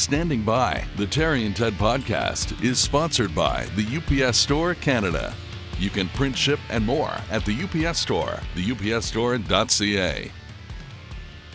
Standing by, the Terry and Ted podcast is sponsored by the UPS Store Canada. You can print, ship, and more at the UPS Store, theupsstore.ca.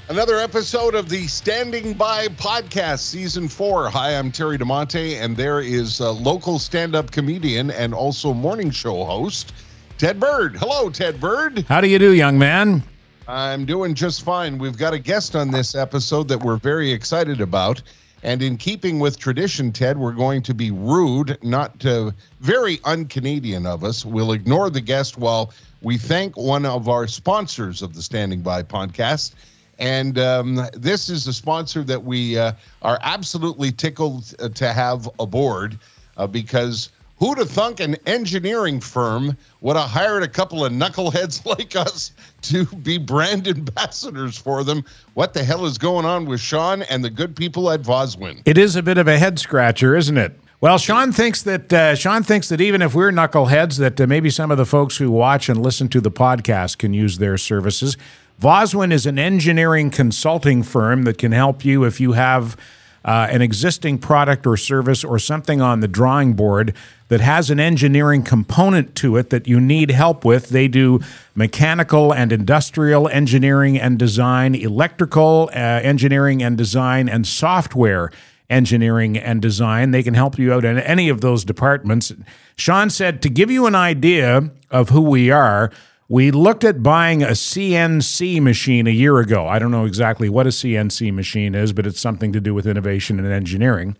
Another episode of the Standing By Podcast, Season 4. Hi, I'm Terry DiMonte, and there is a local stand up comedian and also morning show host, Ted Bird. Hello, Ted Bird. How do you do, young man? I'm doing just fine. We've got a guest on this episode that we're very excited about. And in keeping with tradition, Ted, we're going to be rude, not uh, very un Canadian of us. We'll ignore the guest while we thank one of our sponsors of the Standing By podcast. And um, this is a sponsor that we uh, are absolutely tickled uh, to have aboard uh, because who'd have thunk an engineering firm would have hired a couple of knuckleheads like us to be brand ambassadors for them? What the hell is going on with Sean and the good people at Voswin? It is a bit of a head scratcher, isn't it? Well, Sean thinks that uh, Sean thinks that even if we're knuckleheads, that uh, maybe some of the folks who watch and listen to the podcast can use their services. Voswin is an engineering consulting firm that can help you if you have uh, an existing product or service or something on the drawing board that has an engineering component to it that you need help with. They do mechanical and industrial engineering and design, electrical uh, engineering and design, and software engineering and design. They can help you out in any of those departments. Sean said to give you an idea of who we are, we looked at buying a CNC machine a year ago. I don't know exactly what a CNC machine is, but it's something to do with innovation and engineering.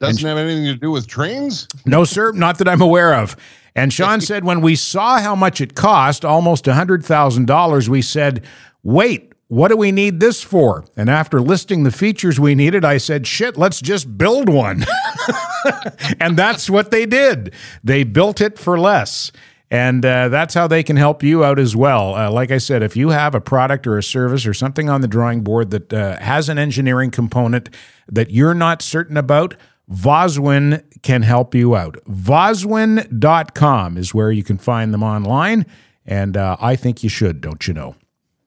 Doesn't and, have anything to do with trains? No, sir, not that I'm aware of. And Sean said when we saw how much it cost, almost $100,000, we said, wait, what do we need this for? And after listing the features we needed, I said, shit, let's just build one. and that's what they did. They built it for less. And uh, that's how they can help you out as well. Uh, like I said, if you have a product or a service or something on the drawing board that uh, has an engineering component that you're not certain about, Voswin can help you out. Voswin.com is where you can find them online. And uh, I think you should, don't you know?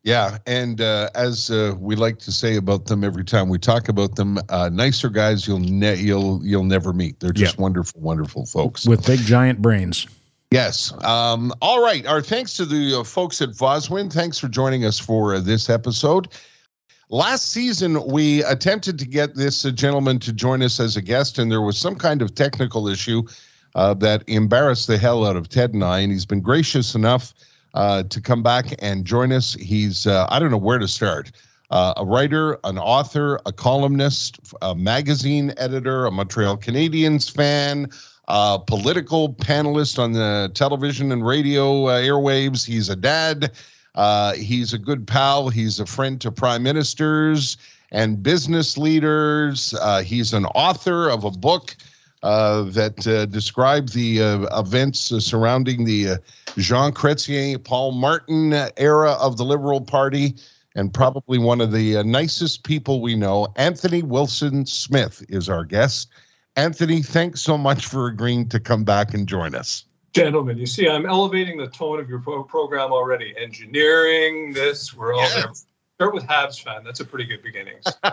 Yeah, and uh, as uh, we like to say about them every time we talk about them, uh, nicer guys you'll ne- you'll you'll never meet. They're just wonderful, wonderful folks with big giant brains. Yes. Um, all right. Our thanks to the uh, folks at Voswin. Thanks for joining us for uh, this episode. Last season, we attempted to get this uh, gentleman to join us as a guest, and there was some kind of technical issue uh, that embarrassed the hell out of Ted and I. And he's been gracious enough uh, to come back and join us. He's, uh, I don't know where to start. a writer, an author, a columnist, a magazine editor, a Montreal Canadiens fan, uh, political panelist on the television and radio uh, airwaves. He's a dad. Uh, he's a good pal. He's a friend to prime ministers and business leaders. Uh, he's an author of a book uh, that uh, described the events surrounding the Jean Chrétien, Paul Martin era of the Liberal Party. And probably one of the nicest people we know, Anthony Wilson Smith, is our guest. Anthony, thanks so much for agreeing to come back and join us. Gentlemen, you see, I'm elevating the tone of your pro- program already. Engineering, this, we're all yes. there. Start with Habs fan. That's a pretty good beginning.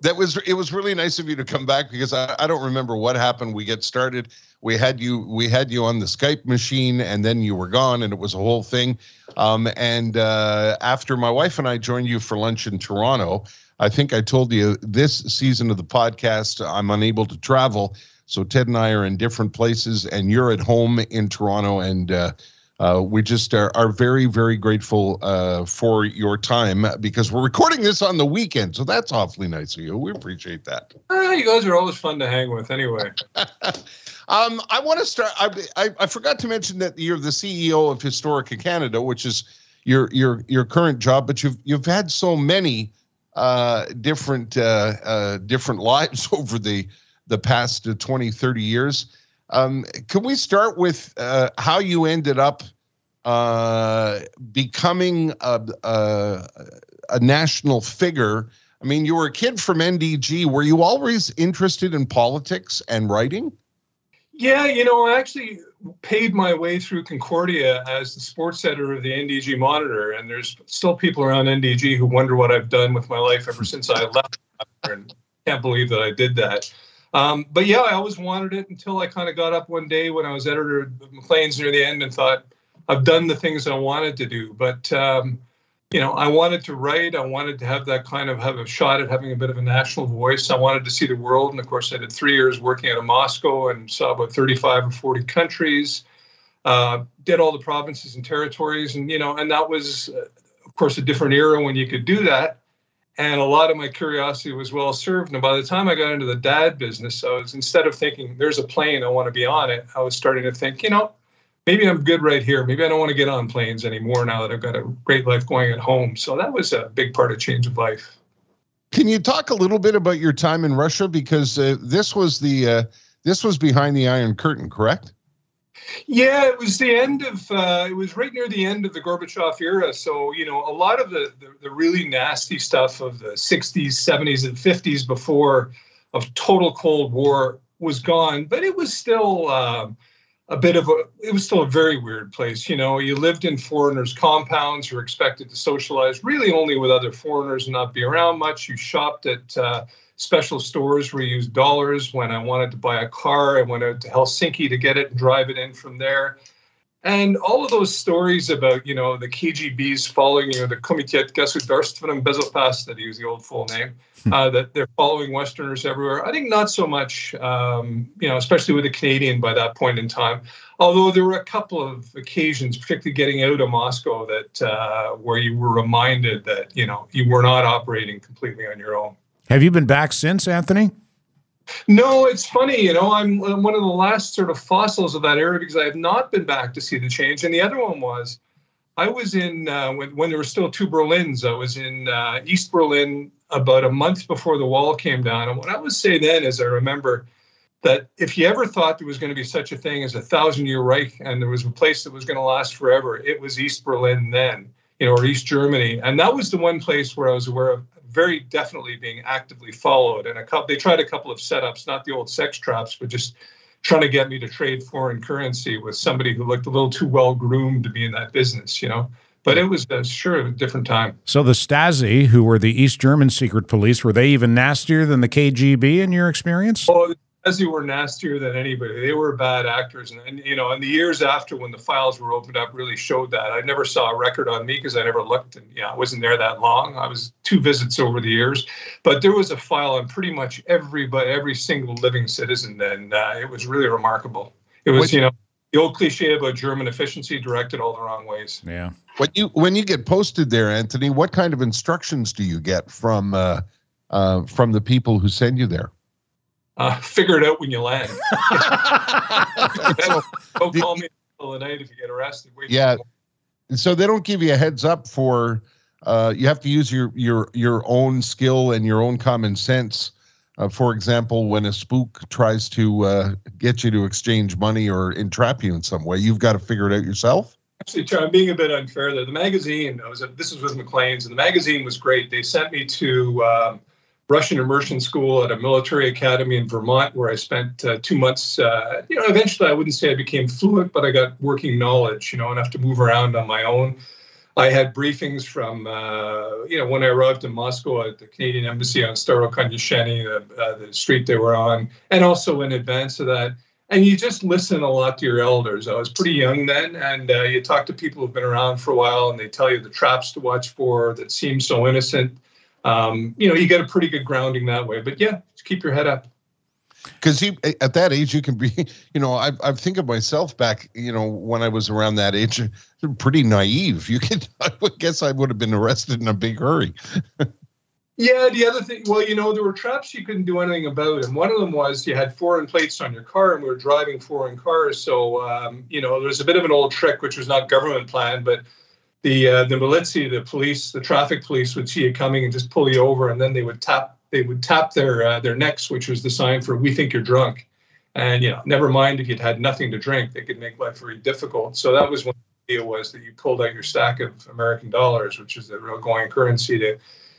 that was it was really nice of you to come back because I, I don't remember what happened. We get started. We had you we had you on the Skype machine and then you were gone and it was a whole thing. Um, and uh, after my wife and I joined you for lunch in Toronto, I think I told you this season of the podcast, I'm unable to travel. So Ted and I are in different places, and you're at home in Toronto. And uh, uh, we just are, are, very, very grateful uh, for your time because we're recording this on the weekend. So that's awfully nice of you. We appreciate that. Uh, you guys are always fun to hang with, anyway. um, I want to start. I, I, I forgot to mention that you're the CEO of Historica Canada, which is your your your current job, but you've you've had so many uh, different uh, uh, different lives over the the past 20 30 years. Um, can we start with uh, how you ended up uh, becoming a, a, a, national figure? I mean you were a kid from ndg were you always interested in politics and writing yeah you know i actually paid my way through Concordia as the sports editor of the NDG Monitor, and there's still people around NDG who wonder what I've done with my life ever since I left. And can't believe that I did that. Um, but yeah, I always wanted it until I kind of got up one day when I was editor of Maclean's near the end and thought, I've done the things I wanted to do. But um, you know, I wanted to write. I wanted to have that kind of have a shot at having a bit of a national voice. I wanted to see the world, and of course, I did three years working out of Moscow and saw about 35 or 40 countries. Uh, did all the provinces and territories, and you know, and that was, uh, of course, a different era when you could do that. And a lot of my curiosity was well served. And by the time I got into the dad business, I was instead of thinking there's a plane I want to be on it, I was starting to think, you know, maybe I'm good right here. Maybe I don't want to get on planes anymore now that I've got a great life going at home. So that was a big part of change of life. Can you talk a little bit about your time in Russia because uh, this was the uh, this was behind the Iron Curtain, correct? Yeah, it was the end of uh, it was right near the end of the Gorbachev era. So you know, a lot of the, the, the really nasty stuff of the '60s, '70s, and '50s before of total Cold War was gone, but it was still. Um, a bit of a it was still a very weird place you know you lived in foreigners compounds you're expected to socialize really only with other foreigners and not be around much. You shopped at uh, special stores where you used dollars. When i wanted to buy a car i went out to helsinki to get it and drive it in from there and all of those stories about, you know, the KGB's following, you know, the Komitet Государственной Безопасности, to use the old full name, hmm. uh, that they're following Westerners everywhere. I think not so much, um, you know, especially with the Canadian by that point in time. Although there were a couple of occasions, particularly getting out of Moscow, that uh, where you were reminded that, you know, you were not operating completely on your own. Have you been back since, Anthony? No, it's funny. You know, I'm, I'm, one of the last sort of fossils of that era because I have not been back to see the change. And the other one was, I was in uh, when, when there were still two Berlins. I was in uh, East Berlin about a month before the wall came down. And what I would say then is, I remember that if you ever thought there was going to be such a thing as a thousand-year Reich and there was a place that was going to last forever, it was East Berlin then, you know, or East Germany. And that was the one place where I was aware of very definitely being actively followed. And a couple, they tried a couple of setups, not the old sex traps, but just trying to get me to trade foreign currency with somebody who looked a little too well groomed to be in that business, you know. But it was a, sure a different time. So the Stasi, who were the East German secret police, were they even nastier than the KGB in your experience? Oh, Stasi were nastier than anybody. They were bad actors, and, and, you know, in the years after when the files were opened up, really showed that. I never saw a record on me because I never looked, and yeah, I wasn't there that long. I was two visits over the years, but there was a file on pretty much every but every single living citizen, and uh, it was really remarkable. It was, you know, the old cliche about German efficiency directed all the wrong ways. Yeah. When you when you get posted there, Anthony, what kind of instructions do you get from uh, uh, from the people who send you there? Uh, figure it out when you land. don't, call me in the middle of the night if you get arrested. Wait yeah. So they don't give you a heads up for. Uh, you have to use your your your own skill and your own common sense. Uh, for example, when a spook tries to uh, get you to exchange money or entrap you in some way, you've got to figure it out yourself. Actually, I'm being a bit unfair there. The magazine, I was this was with Maclean's, and the magazine was great. They sent me to um, Russian immersion school at a military academy in Vermont, where I spent uh, two months. Uh, you know, eventually I wouldn't say I became fluent, but I got working knowledge. You know, enough to move around on my own. I had briefings from, uh, you know, when I arrived in Moscow at the Canadian Embassy on Starokonyushenny, the, uh, the street they were on, and also in advance of that. And you just listen a lot to your elders. I was pretty young then, and uh, you talk to people who've been around for a while, and they tell you the traps to watch for that seem so innocent um, you know, you get a pretty good grounding that way. But yeah, just keep your head up. Because at that age, you can be, you know, I, I think of myself back, you know, when I was around that age, pretty naive. You could, I would guess I would have been arrested in a big hurry. yeah, the other thing, well, you know, there were traps you couldn't do anything about. And one of them was you had foreign plates on your car and we were driving foreign cars. So, um, you know, there's a bit of an old trick, which was not government planned, but the uh, the militia, the police, the traffic police would see you coming and just pull you over, and then they would tap they would tap their uh, their necks, which was the sign for "We think you're drunk," and you know, never mind if you'd had nothing to drink, they could make life very difficult. So that was the deal was that you pulled out your stack of American dollars, which is the real going currency to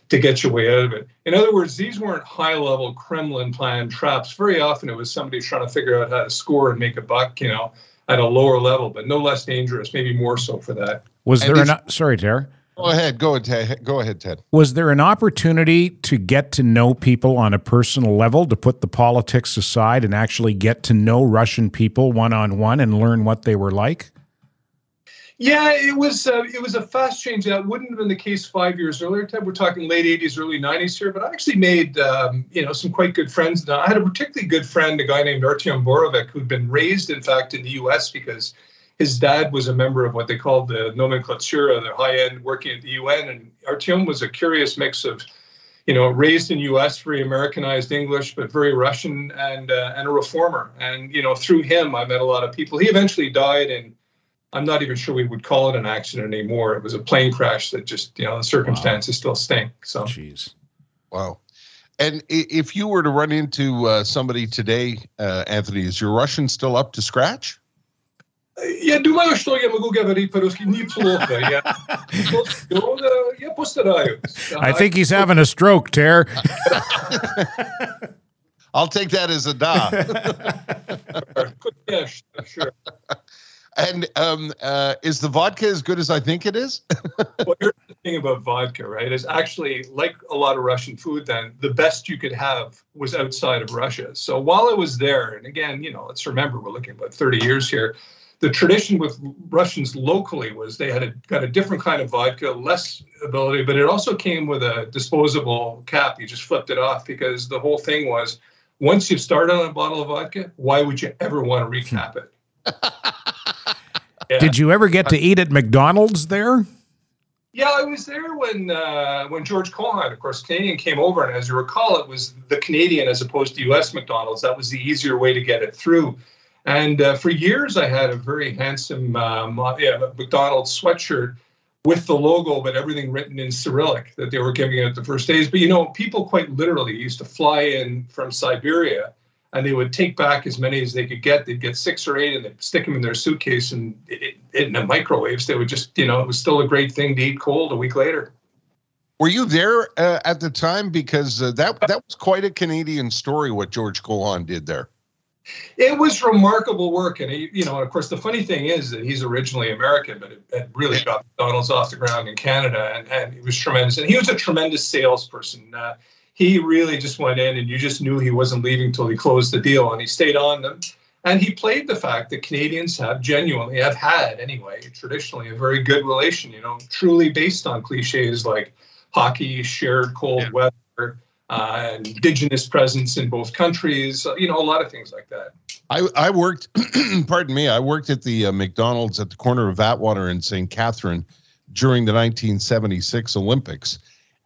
to get your way out of it. In other words, these weren't high level Kremlin planned traps. Very often it was somebody trying to figure out how to score and make a buck, you know, at a lower level, but no less dangerous, maybe more so for that. Was and there an sorry, Tara? Go ahead. Go ahead. Go ahead, Ted. Was there an opportunity to get to know people on a personal level, to put the politics aside and actually get to know Russian people one on one and learn what they were like? Yeah, it was uh, it was a fast change. That wouldn't have been the case five years earlier. Ted, we're talking late '80s, early '90s here. But I actually made um, you know some quite good friends. Now, I had a particularly good friend, a guy named Artyom Borovik, who'd been raised, in fact, in the U.S. because his dad was a member of what they called the nomenklatura, the high end working at the UN. And Artyom was a curious mix of, you know, raised in U.S., very Americanized English, but very Russian and uh, and a reformer. And you know, through him, I met a lot of people. He eventually died in I'm not even sure we would call it an accident anymore. It was a plane crash that just, you know, the circumstances wow. still stink. So, jeez. Wow. And if you were to run into uh, somebody today, uh, Anthony, is your Russian still up to scratch? Я думаю, что я могу говорить по-русски неплохо. Я, я постараюсь. I think he's having a stroke, Ter. I'll take that as a da. sure. And um, uh, is the vodka as good as I think it is? well, here's the thing about vodka, right? Is actually like a lot of Russian food. Then the best you could have was outside of Russia. So while I was there, and again, you know, let's remember we're looking about 30 years here. The tradition with Russians locally was they had a, got a different kind of vodka, less ability, but it also came with a disposable cap. You just flipped it off because the whole thing was once you've started on a bottle of vodka, why would you ever want to recap it? Yeah. Did you ever get to eat at McDonald's there? Yeah, I was there when uh, when George Cohon, of course, Canadian came over, and as you recall, it was the Canadian as opposed to U.S. McDonald's. That was the easier way to get it through. And uh, for years, I had a very handsome um, yeah, McDonald's sweatshirt with the logo, but everything written in Cyrillic that they were giving out the first days. But you know, people quite literally used to fly in from Siberia and they would take back as many as they could get. They'd get six or eight, and they'd stick them in their suitcase and it, it, in the microwaves. They would just, you know, it was still a great thing to eat cold a week later. Were you there uh, at the time? Because uh, that that was quite a Canadian story. What George Cohon did there. It was remarkable work, and he, you know, of course, the funny thing is that he's originally American, but it, it really got McDonald's off the ground in Canada, and and it was tremendous. And he was a tremendous salesperson. Uh, he really just went in and you just knew he wasn't leaving till he closed the deal and he stayed on them and he played the fact that canadians have genuinely have had anyway traditionally a very good relation you know truly based on cliches like hockey shared cold yeah. weather uh, indigenous presence in both countries you know a lot of things like that i, I worked pardon me i worked at the uh, mcdonald's at the corner of atwater and st catherine during the 1976 olympics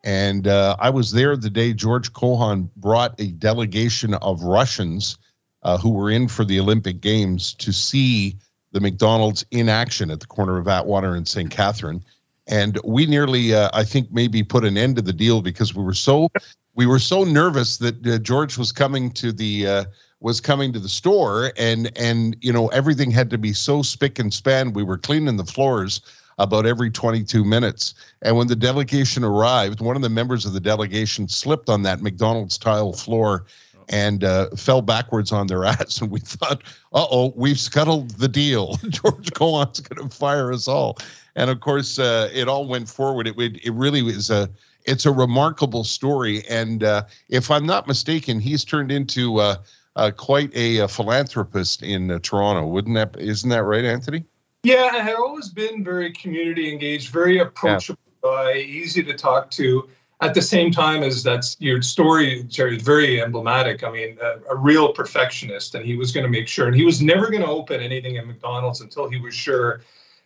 and uh, I was there the day George Cohon brought a delegation of Russians uh, who were in for the Olympic Games to see the McDonald's in action at the corner of Atwater and St. Catherine. And we nearly, uh, I think, maybe put an end to the deal because we were so we were so nervous that uh, George was coming to the uh, was coming to the store, and and you know everything had to be so spick and span. We were cleaning the floors about every 22 minutes. And when the delegation arrived, one of the members of the delegation slipped on that McDonald's tile floor and uh, fell backwards on their ass. And we thought, uh oh, we've scuttled the deal. George Cohon's going to fire us all. And of course, uh, it all went forward. It, it, it really was a it's a remarkable story. And uh, if I'm not mistaken, he's turned into uh, uh, quite a, a, philanthropist in Toronto. Wouldn't that isn't that right, Anthony? Yeah, I had always been very community engaged, very approachable guy, easy to talk to. At the same time as that's your story, Jerry, very emblematic. I mean, a, a real perfectionist, and he was going to make sure, and he was never going to open anything at McDonald's until he was sure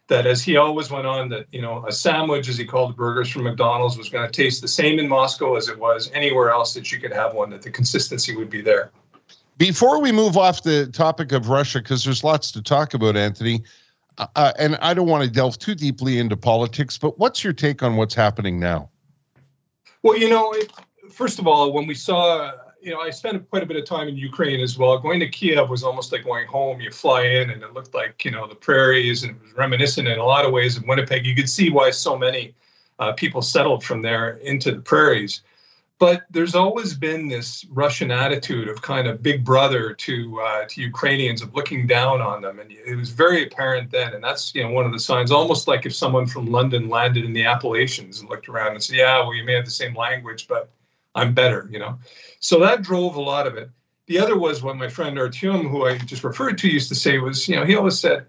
that, as he always went on, that you know, a sandwich, as he called burgers from McDonald's, was going to taste the same in Moscow as it was anywhere else that you could have one. That the consistency would be there. Before we move off the topic of Russia, because there's lots to talk about, Anthony. Uh, uh, and I don't want to delve too deeply into politics, but what's your take on what's happening now? Well, you know, it, first of all, when we saw, you know, I spent quite a bit of time in Ukraine as well. Going to Kiev was almost like going home. You fly in, and it looked like you know the prairies, and it was reminiscent in a lot of ways of Winnipeg. You could see why so many uh, people settled from there into the prairies. but there's always been this Russian attitude of kind of big brother to uh, to Ukrainians of looking down on them, and it was very apparent then. And that's you know one of the signs, almost like if someone from London landed in the Appalachians and looked around and said, "Yeah, well, you may have the same language, but I'm better," you know. So that drove a lot of it. The other was what my friend Artyom, who I just referred to, used to say was, you know, he always said,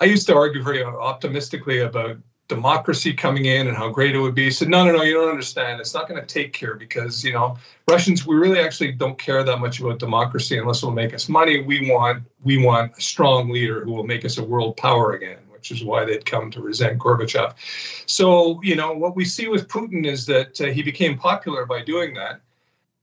I used to argue very optimistically about democracy coming in and how great it would be. He said, no, no, no, you don't understand. It's not going to take care because, you know, Russians, we really actually don't care that much about democracy unless it'll make us money. We want we want a strong leader who will make us a world power again, which is why they'd come to resent Gorbachev. So, you know, what we see with Putin is that uh, he became popular by doing that.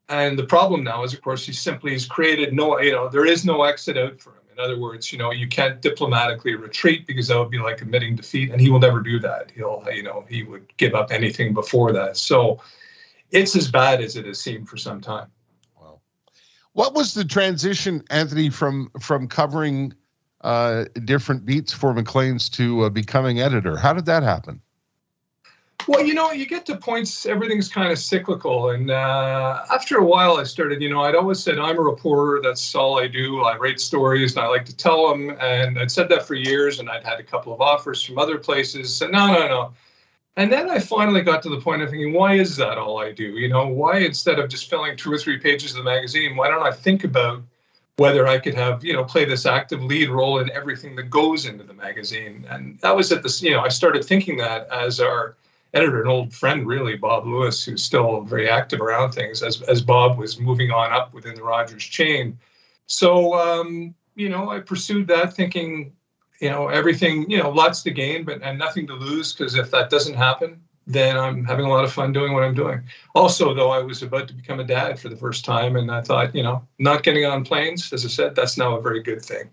And the problem now is, of course, he simply has created no, you know, there is no exit out for him. In other words, you know, you can't diplomatically retreat because that would be like admitting defeat, and he will never do that. He'll, you know, he would give up anything before that. So it's as bad as it has seemed for some time. Wow. What was the transition, Anthony, from from covering uh, different beats for Maclean's to uh, becoming editor? How did that happen? Well, you know, you get to points, everything's kind of cyclical. And uh, after a while, I started, you know, I'd always said, I'm a reporter. That's all I do. I write stories and I like to tell them. And I'd said that for years. And I'd had a couple of offers from other places. Said, no, no, no. And then I finally got to the point of thinking, why is that all I do? You know, why instead of just filling two or three pages of the magazine, why don't I think about whether I could have, you know, play this active lead role in everything that goes into the magazine? And that was at this, you know, I started thinking that as our editor, an old friend, really, Bob Lewis, who's still very active around things as, as Bob was moving on up within the Rogers chain. So, um, you know, I pursued that thinking, you know, everything, you know, lots to gain, but and nothing to lose because if that doesn't happen, then I'm having a lot of fun doing what I'm doing. Also, though, I was about to become a dad for the first time, and I thought, you know, not getting on planes, as I said, that's now a very good thing.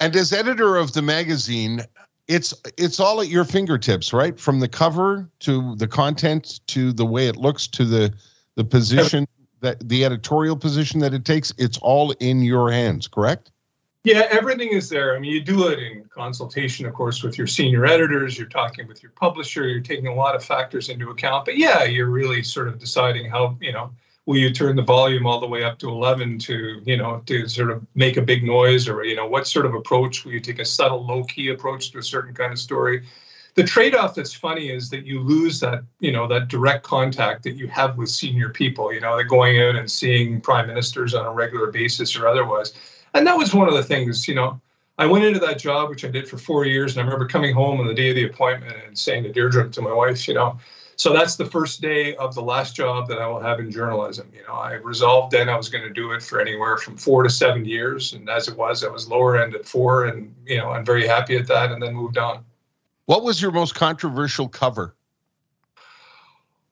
And as editor of the magazine, it's it's all at your fingertips, right? From the cover to the content to the way it looks to the the position that the editorial position that it takes. It's all in your hands, correct? Yeah, everything is there. I mean, you do it in consultation, of course, with your senior editors. You're talking with your publisher. You're taking a lot of factors into account. But yeah, you're really sort of deciding how you know will you turn the volume all the way up to 11 to you know to sort of make a big noise or you know what sort of approach will you take a subtle low key approach to a certain kind of story the trade-off that's funny is that you lose that you know that direct contact that you have with senior people you know they're going out and seeing prime ministers on a regular basis or otherwise and that was one of the things you know I went into that job, which I did for four years, and I remember coming home on the day of the appointment and saying to Deirdre, to my wife, you know, so that's the first day of the last job that I will have in journalism. You know, I resolved then I was going to do it for anywhere from four to seven years, and as it was, I was lower end at four, and you know, I'm very happy at that, and then moved on. What was your most controversial cover?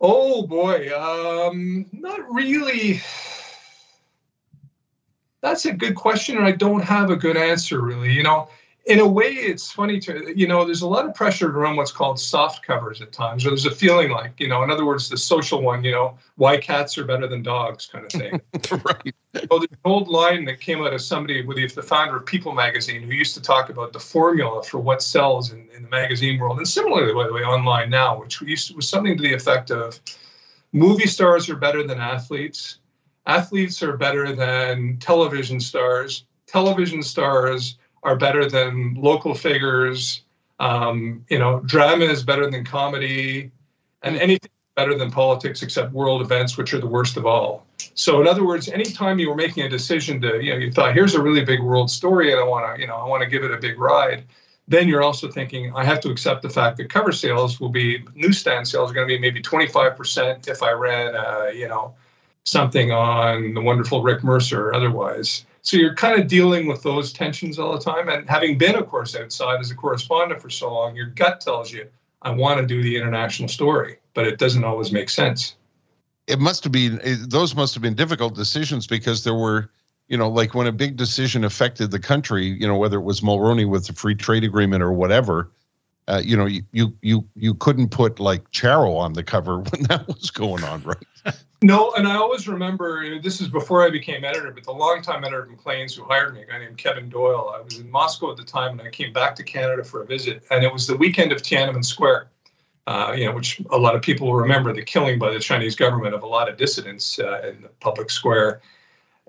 Oh boy, um, not really. That's a good question, and I don't have a good answer really. You know, in a way, it's funny to, you know, there's a lot of pressure to run what's called soft covers at times, or there's a feeling like, you know, in other words, the social one, you know, why cats are better than dogs kind of thing. right. So there's an old line that came out of somebody with the founder of People magazine who used to talk about the formula for what sells in, in the magazine world. And similarly, by the way, online now, which used to, was something to the effect of movie stars are better than athletes, athletes are better than television stars, television stars are better than local figures. Um, you know, drama is better than comedy, and anything better than politics except world events, which are the worst of all. So, in other words, anytime you were making a decision to, you know, you thought, here's a really big world story, and I want to, you know, I want to give it a big ride. Then you're also thinking, I have to accept the fact that cover sales will be newsstand sales are going to be maybe 25% if I ran, uh, you know, something on the wonderful Rick Mercer or otherwise. So you're kind of dealing with those tensions all the time. And having been, of course, outside as a correspondent for so long, your gut tells you, I want to do the international story, but it doesn't always make sense. It must have been, those must have been difficult decisions because there were, you know, like when a big decision affected the country, you know, whether it was Mulroney with the free trade agreement or whatever, uh, you know, you, you you you couldn't put like Charo on the cover when that was going on, right? No, and I always remember this is before I became editor, but the longtime editor of Maclean's who hired me, a guy named Kevin Doyle. I was in Moscow at the time, and I came back to Canada for a visit, and it was the weekend of Tiananmen Square. uh, you know, which a lot of people will remember the killing by the Chinese government of a lot of dissidents uh, in the public square.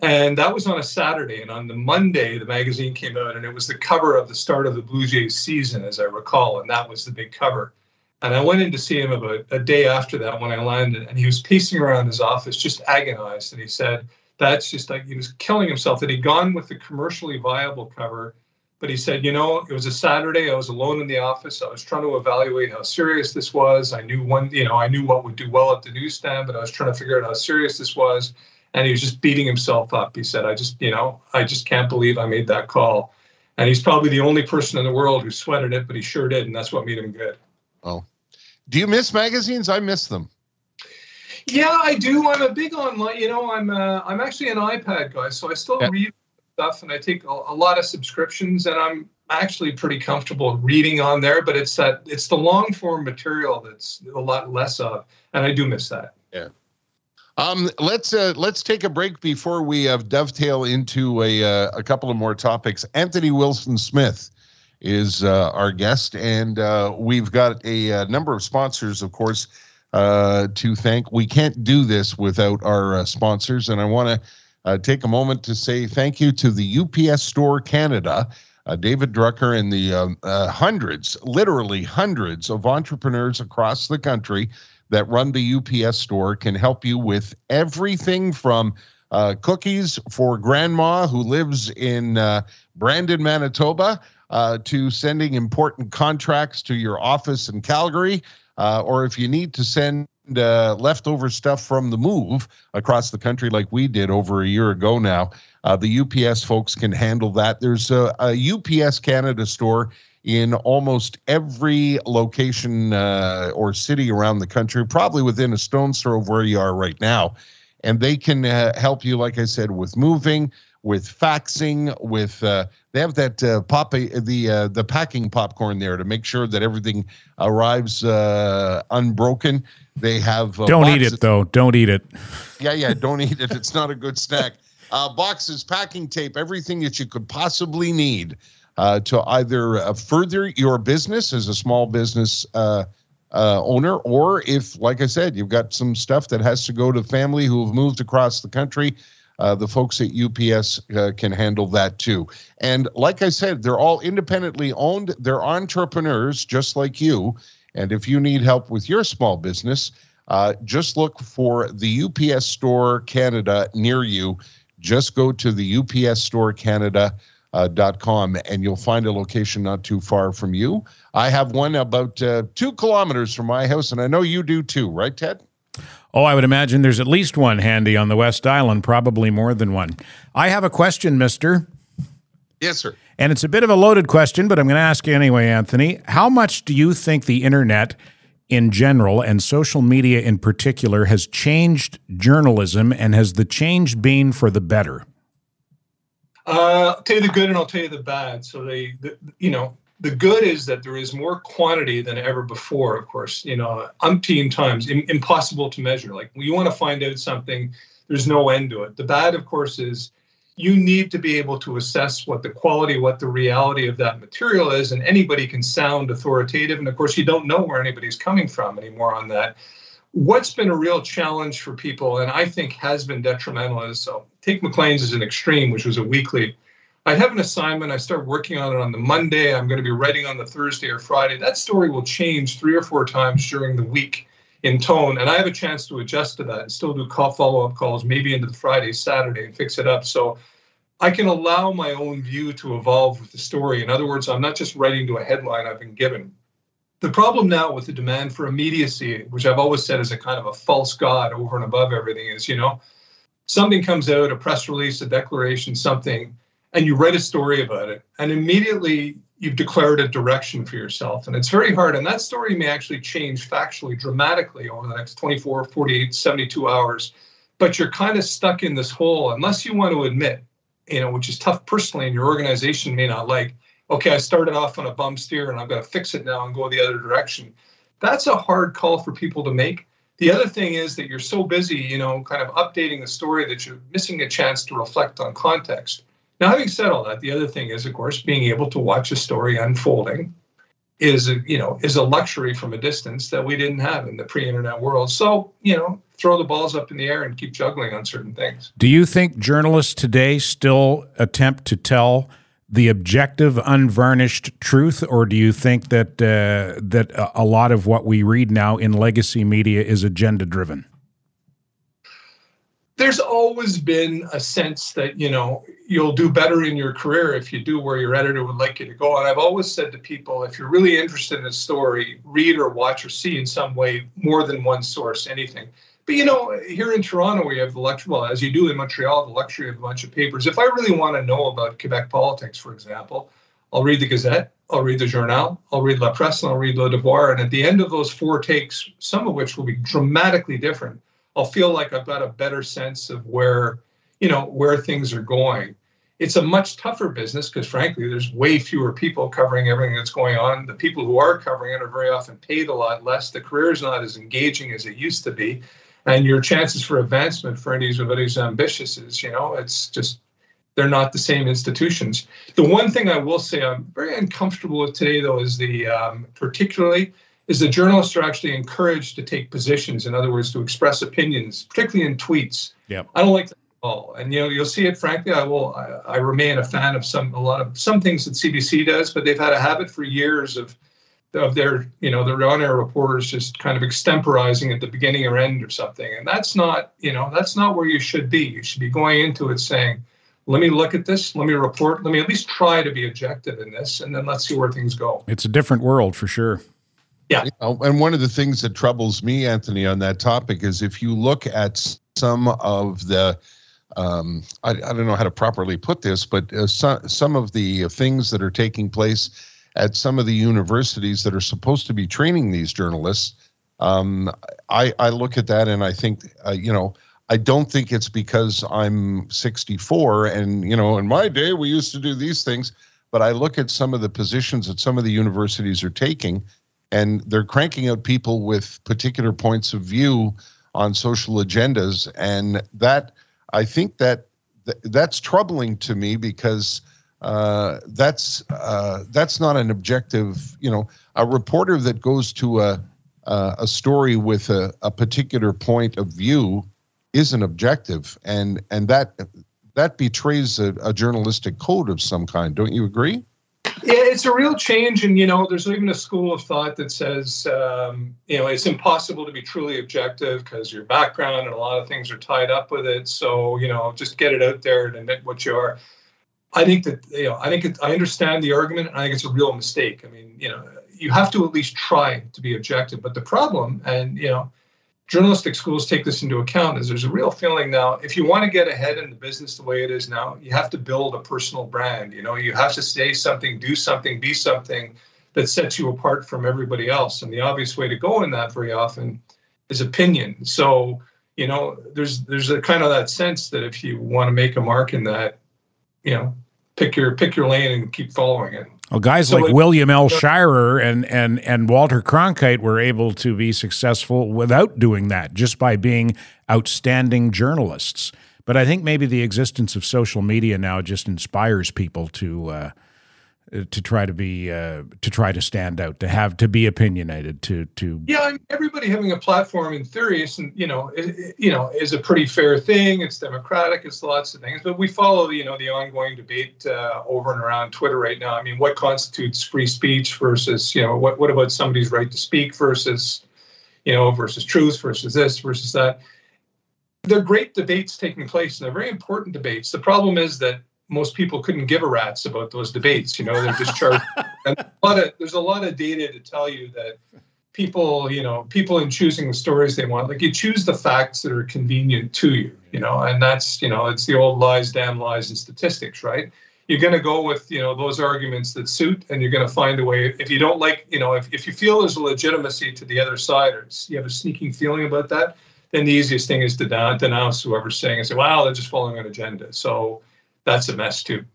And that was on a Saturday. And on the Monday, the magazine came out and it was the cover of the start of the Blue Jays season, as I recall. And that was the big cover. And I went in to see him about a day after that when I landed, and he was pacing around his office, just agonized. And he said, That's just like he was killing himself, that he'd gone with the commercially viable cover but he said, you know, it was a Saturday. I was alone in the office. I was trying to evaluate how serious this was. I knew one, you know, I knew what would do well at the newsstand, but I was trying to figure out how serious this was. And he was just beating himself up. He said, I just, you know, I just can't believe I made that call. And he's probably the only person in the world who sweated it, but he sure did. And that's what made him good. Oh, do you miss magazines? I miss them. Yeah, I do. I'm a big online. You know, I'm uh, I'm actually an iPad guy, so I still yeah. read stuff and I take a, a, lot of subscriptions and I'm actually pretty comfortable reading on there, but it's that it's the long form material that's a lot less of, and I do miss that. Yeah. Um, let's uh, let's take a break before we uh, dovetail into a uh, a couple of more topics. Anthony Wilson Smith is uh, our guest, and uh, we've got a, a, uh, number of sponsors, of course, uh, to thank. We can't do this without our uh, sponsors, and I want to uh, take a moment to say thank you to the UPS Store Canada. David Drucker and the um, hundreds, literally hundreds of entrepreneurs across the country that run the UPS store can help you with everything from cookies for grandma who lives in Brandon, Manitoba, uh, to sending important contracts to your office in Calgary, or if you need to send uh, leftover stuff from the move across the country like we did over a year ago now. Uh, the UPS folks can handle that. There's a, a UPS Canada store in almost every location uh, or city around the country, probably within a stone's throw of where you are right now. And they can uh, help you, like I said, with moving, with faxing, with uh, they have that uh, pop the uh, the packing popcorn there to make sure that everything arrives uh, unbroken. They have uh, don't boxes. eat it though. Don't eat it. Yeah, yeah, don't eat it. It's not a good snack. Uh, boxes, packing tape, everything that you could possibly need uh, to either uh, further your business as a small business uh, uh, owner, or if, like I said, you've got some stuff that has to go to family who have moved across the country. Uh, the folks at UPS uh, can handle that too. And like I said, they're all independently owned. They're entrepreneurs just like you. And if you need help with your small business, uh, just look for the UPS Store Canada near you. Just go to the UPS Store Canada. Uh, dot com and you'll find a location not too far from you. I have one about uh, two kilometers from my house, and I know you do too, right, Ted? Oh, I would imagine there's at least one handy on the West Island, probably more than one. I have a question, mister. Yes, sir. And it's a bit of a loaded question, but I'm going to ask you anyway, Anthony. How much do you think the internet in general and social media in particular has changed journalism, and has the change been for the better? Uh, I'll tell you the good and I'll tell you the bad. So they, the, you know, the good is that there is more quantity than ever before. Of course, you know, umpteen times, Im- impossible to measure. Like you want to find out something, there's no end to it. The bad, of course, is you need to be able to assess what the quality, what the reality of that material is, and anybody can sound authoritative. And of course, you don't know where anybody's coming from anymore on that. What's been a real challenge for people, and I think has been detrimental, is so take Maclean's as an extreme, which was a weekly. I have an assignment. I start working on it on the Monday. I'm going to be writing on the Thursday or Friday. That story will change three or four times during the week in tone, and I have a chance to adjust to that and still do call follow-up calls, maybe into the Friday, Saturday, and fix it up. So I can allow my own view to evolve with the story. In other words, I'm not just writing to a headline I've been given. The problem now with the demand for immediacy, which I've always said is a kind of a false god over and above everything, is you know, something comes out, a press release, a declaration, something, and you write a story about it, and immediately you've declared a direction for yourself. And it's very hard. And that story may actually change factually dramatically over the next 24, 48, 72 hours. But you're kind of stuck in this hole unless you want to admit, you know, which is tough personally and your organization may not like, okay, I started off on a bum steer and I've got to fix it now and go the other direction. That's a hard call for people to make. The other thing is that you're so busy, you know, kind of updating the story that you're missing a chance to reflect on context. Now, having said all that, the other thing is, of course, being able to watch a story unfolding is a, you know is a luxury from a distance that we didn't have in the pre-internet world. So you know, throw the balls up in the air and keep juggling on certain things. Do you think journalists today still attempt to tell the objective, unvarnished truth, or do you think that uh, that a lot of what we read now in legacy media is agenda driven? There's always been a sense that you know you'll do better in your career if you do where your editor would like you to go. And i've always said to people if you're really interested in a story read or watch or see in some way more than one source anything. But you know here in toronto we have the luxury well as you do in montreal the luxury of a bunch of papers. If i really want to know about quebec politics for example i'll read the gazette i'll read the journal i'll read la presse and i'll read le devoir. And at the end of those four takes some of which will be dramatically different I'll feel like I've got a better sense of where, you know, where things are going. It's a much tougher business because, frankly, there's way fewer people covering everything that's going on. The people who are covering it are very often paid a lot less. The career is not as engaging as it used to be, and your chances for advancement for any who's ambitious is, you know, it's just they're not the same institutions. The one thing I will say I'm very uncomfortable with today, though, is the um, particularly is that journalists are actually encouraged to take positions. In other words, to express opinions, particularly in tweets. Yep. I don't like that at all. And you know, you'll see it. Frankly, I will. I, I remain a fan of some a lot of some things that CBC does, but they've had a habit for years of of their you know their on-air reporters just kind of extemporizing at the beginning or end or something and that's not you know that's not where you should be you should be going into it saying let me look at this let me report let me at least try to be objective in this and then let's see where things go it's a different world for sure yeah. You know, and one of the things that troubles me, Anthony, on that topic is if you look at some of the, um, I, I, don't know how to properly put this, but uh, some, of the things that are taking place at some of the universities that are supposed to be training these journalists, um, I, I look at that and I think, uh, you know, I don't think it's because I'm 64 and, you know, in my day we used to do these things, but I look at some of the positions that some of the universities are taking and they're cranking out people with particular points of view on social agendas. And that i think that th- that's troubling to me because uh, that's uh, that's not an objective you know a reporter that goes to a uh, a story with a, a particular point of view is an objective. And and that that betrays a, a journalistic code of some kind. Don't you agree yeah, it's a real change, and you know, there's even a school of thought that says, um, you know, it's impossible to be truly objective because your background and a lot of things are tied up with it. So, you know, just get it out there and admit what you are. I think that you know, I think it, I understand the argument, and I think it's a real mistake. I mean, you know, you have to at least try to be objective. But the problem, and you know, journalistic schools take this into account is there's a real feeling now if you want to get ahead in the business the way it is now you have to build a personal brand you know? You have to say something do something be something that sets you apart from everybody else and the obvious way to go in that very often is opinion. So you know there's there's a kind of that sense that if you want to make a mark in that you know pick your pick your lane and keep following it well, guys so like it, William L. Shirer and, and, and Walter Cronkite were able to be successful without doing that, just by being outstanding journalists. But I think maybe the existence of social media now just inspires people to uh, to try to be uh, to try to stand out, to have to be opinionated, to to yeah. I mean, everybody having a platform in theory is you know it, you know is a pretty fair thing. It's democratic. It's lots of things, but we follow you know the ongoing debate uh, over and around Twitter right now. I mean, what constitutes free speech versus you know what what about somebody's right to speak versus you know versus truth versus this versus that. They're great debates taking place, and they're very important debates. The problem is that most people couldn't give a rat's about those debates. You know, they're just charged. and a lot of, there's a lot of data to tell you that people, you know, people in choosing the stories they want, like you choose the facts that are convenient to you, you know, and that's, you know, it's the old lies, damn lies, and statistics, right? You're going to go with, you know, those arguments that suit, and you're going to find a way. If you don't like, you know, if, if you feel there's a legitimacy to the other side, or you have a sneaking feeling about that, then the easiest thing is to denounce whoever's saying and say, wow, they're just following an agenda. So, that's a mess too.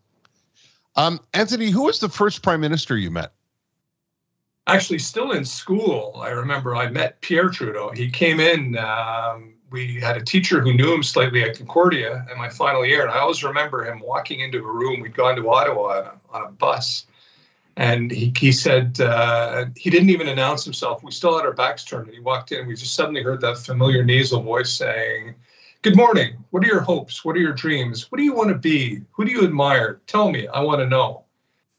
Um, Anthony, who was the first prime minister you met? Actually, still in school, I remember I met Pierre Trudeau. He came in. Um, we had a teacher who knew him slightly at Concordia in my final year, and I always remember him walking into a room. We'd gone to Ottawa on a, on a bus, And he, he said uh, he didn't even announce himself. We still had our backs turned, and he walked in. And we just suddenly heard that familiar nasal voice saying, "Good morning. What are your hopes? What are your dreams? What do you want to be? Who do you admire? Tell me. I want to know."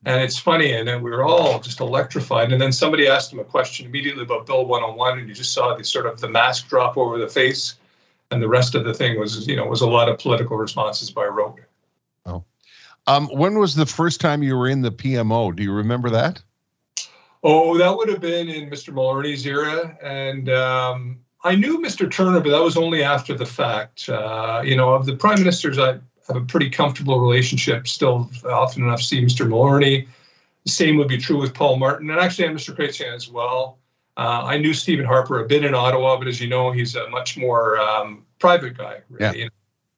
And it's funny, and then we were all just electrified. And then somebody asked him a question immediately about Bill 101, and you just saw the sort of the mask drop over the face, and the rest of the thing was, you know, was a lot of political responses by rote. Oh, um, when was the first time you were in the PMO? Do you remember that? Oh, that would have been in Mr. Mulroney's era, and um, I knew Mr. Turner, but that was only after the fact. Uh, you know, of the prime ministers I have a pretty comfortable relationship still often enough see Mr. Mulroney. The same would be true with Paul Martin and actually Mr. Chrétien as well. Uh, I knew Stephen Harper a bit in Ottawa, but as you know, he's a much more um, private guy. Really. Yeah. You know,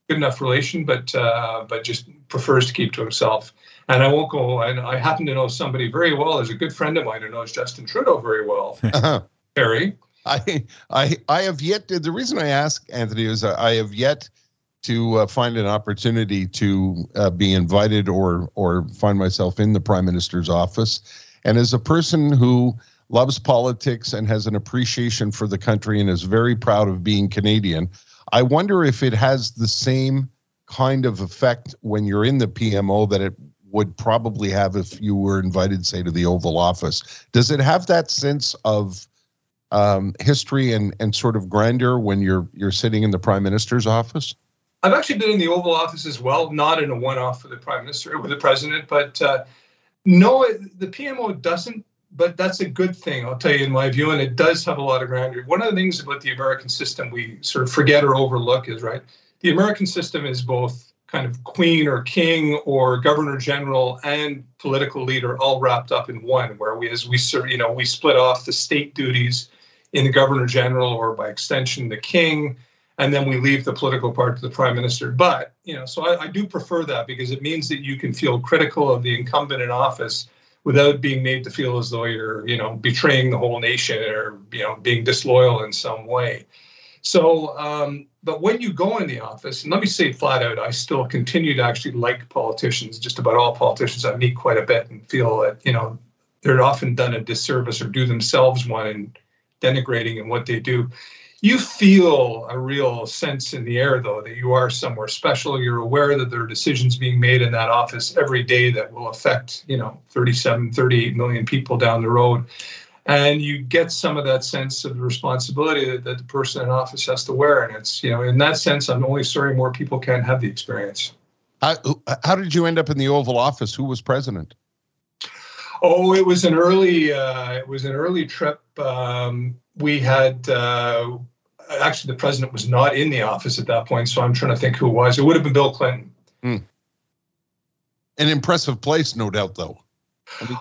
good enough relation, but uh, but just prefers to keep to himself. And I won't go. And I happen to know somebody very well. There's a good friend of mine who knows Justin Trudeau very well. uh Harry. I I I have yet. To, the reason I ask Anthony is I have yet to uh, find an opportunity to uh, be invited or or find myself in the prime minister's office and as a person who loves politics and has an appreciation for the country and is very proud of being canadian i wonder if it has the same kind of effect when you're in the pmo that it would probably have if you were invited say to the oval office does it have that sense of um, history and, and sort of grandeur when you're you're sitting in the prime minister's office I've actually been in the Oval Office as well, not in a one-off for the Prime Minister with the President, but uh, no, the PMO doesn't. But that's a good thing, I'll tell you, in my view, and it does have a lot of grandeur. One of the things about the American system we sort of forget or overlook is right. The American system is both kind of queen or king or governor general and political leader all wrapped up in one. Where we, as we you know, we split off the state duties in the governor general or by extension the king and then we leave the political part to the prime minister. But you know, so I, I, do prefer that because it means that you can feel critical of the incumbent in office without being made to feel as though you're you know betraying the whole nation or you know being disloyal in some way. So, um, but when you go in the office, and let me say flat out, I still continue to actually like politicians. Just about all politicians I meet quite a bit, and feel that you know they're often done a disservice or do themselves one in denigrating in what they do. You feel a real sense in the air though that you are somewhere special. You're aware that there are decisions being made in that office every day that will affect you know 37 38 million people down the road. And you get some of that sense of the responsibility that, that the person in office has to wear. And it's you know in that sense i'm only sorry more people can't have the experience. How, how did you end up in the oval office? Who was president oh it was an early uh, it was an early trip um, we had uh, actually the president was not in the office at that point, so I'm trying to think who it was. It would have been Bill Clinton. Mm. An impressive place, no doubt, though.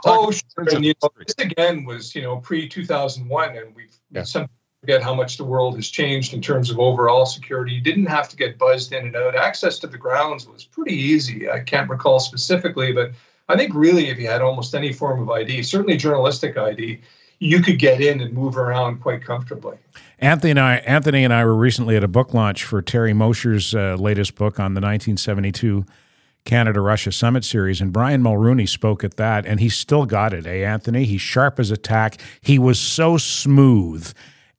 Oh, sure. And, you know, this again was you know pre 2001, and we've yeah. some forget how much the world has changed in terms of overall security. You didn't have to get buzzed in and out. Access to the grounds was pretty easy. I can't recall specifically, but I think really if you had almost any form of ID, certainly journalistic ID, you could get in and move around quite comfortably. Anthony and I, Anthony and I were recently at a book launch for Terry Mosher's uh, latest book on the 1972 Canada Russia Summit Series, and Brian Mulroney spoke at that, and he still got it. Eh, Anthony? He's sharp as a tack. He was so smooth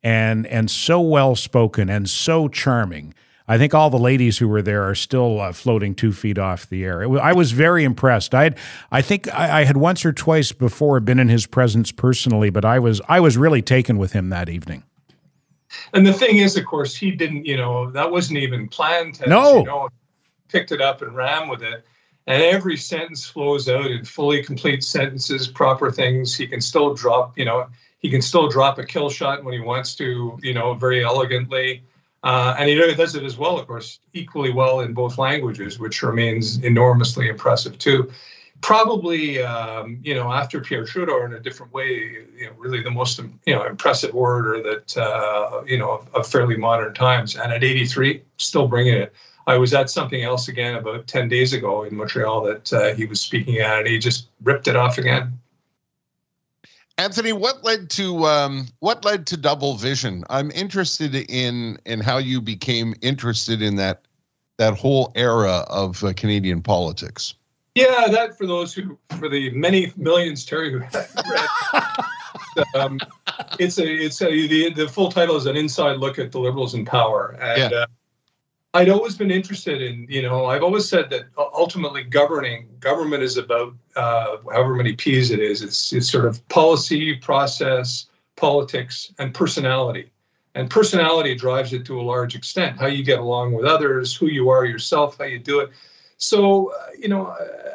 and and so well spoken and so charming. I think all the ladies who were there are still uh, floating two feet off the air. Was, I was very impressed. I I think I, I, had once or twice before been in his presence personally, but I was I was really taken with him that evening. And the thing is, of course, he didn't. You know, that wasn't even planned. To, no, you know, picked it up and ran with it. And every sentence flows out in fully complete sentences, proper things. He can still drop. You know, he can still drop a kill shot when he wants to. You know, very elegantly. Uh, and he does it as well, of course, equally well in both languages, which remains enormously impressive too. Probably, um, you know, after Pierre Trudeau in a different way, you know, really the most, you know, impressive orator that, uh, you know, of, of, fairly modern times. And at 83, still bringing it. I was at something else again about 10 days ago in Montreal that uh, he was speaking at, and he just ripped it off again. Anthony, what led to um, what led to Double Vision? I'm interested in in how you became interested in that that whole era of uh, Canadian politics. Yeah, that for those who, for the many millions Terry who read, um, it's a, it's a, the, the full title is an inside look at the liberals in power. And yeah. uh, I'd always been interested in, you know, I've always said that ultimately governing, government is about uh, however many P's it is. It's, it's sort of policy, process, politics, and personality. And personality drives it to a large extent. How you get along with others, who you are yourself, how you do it. So, uh, you know, uh,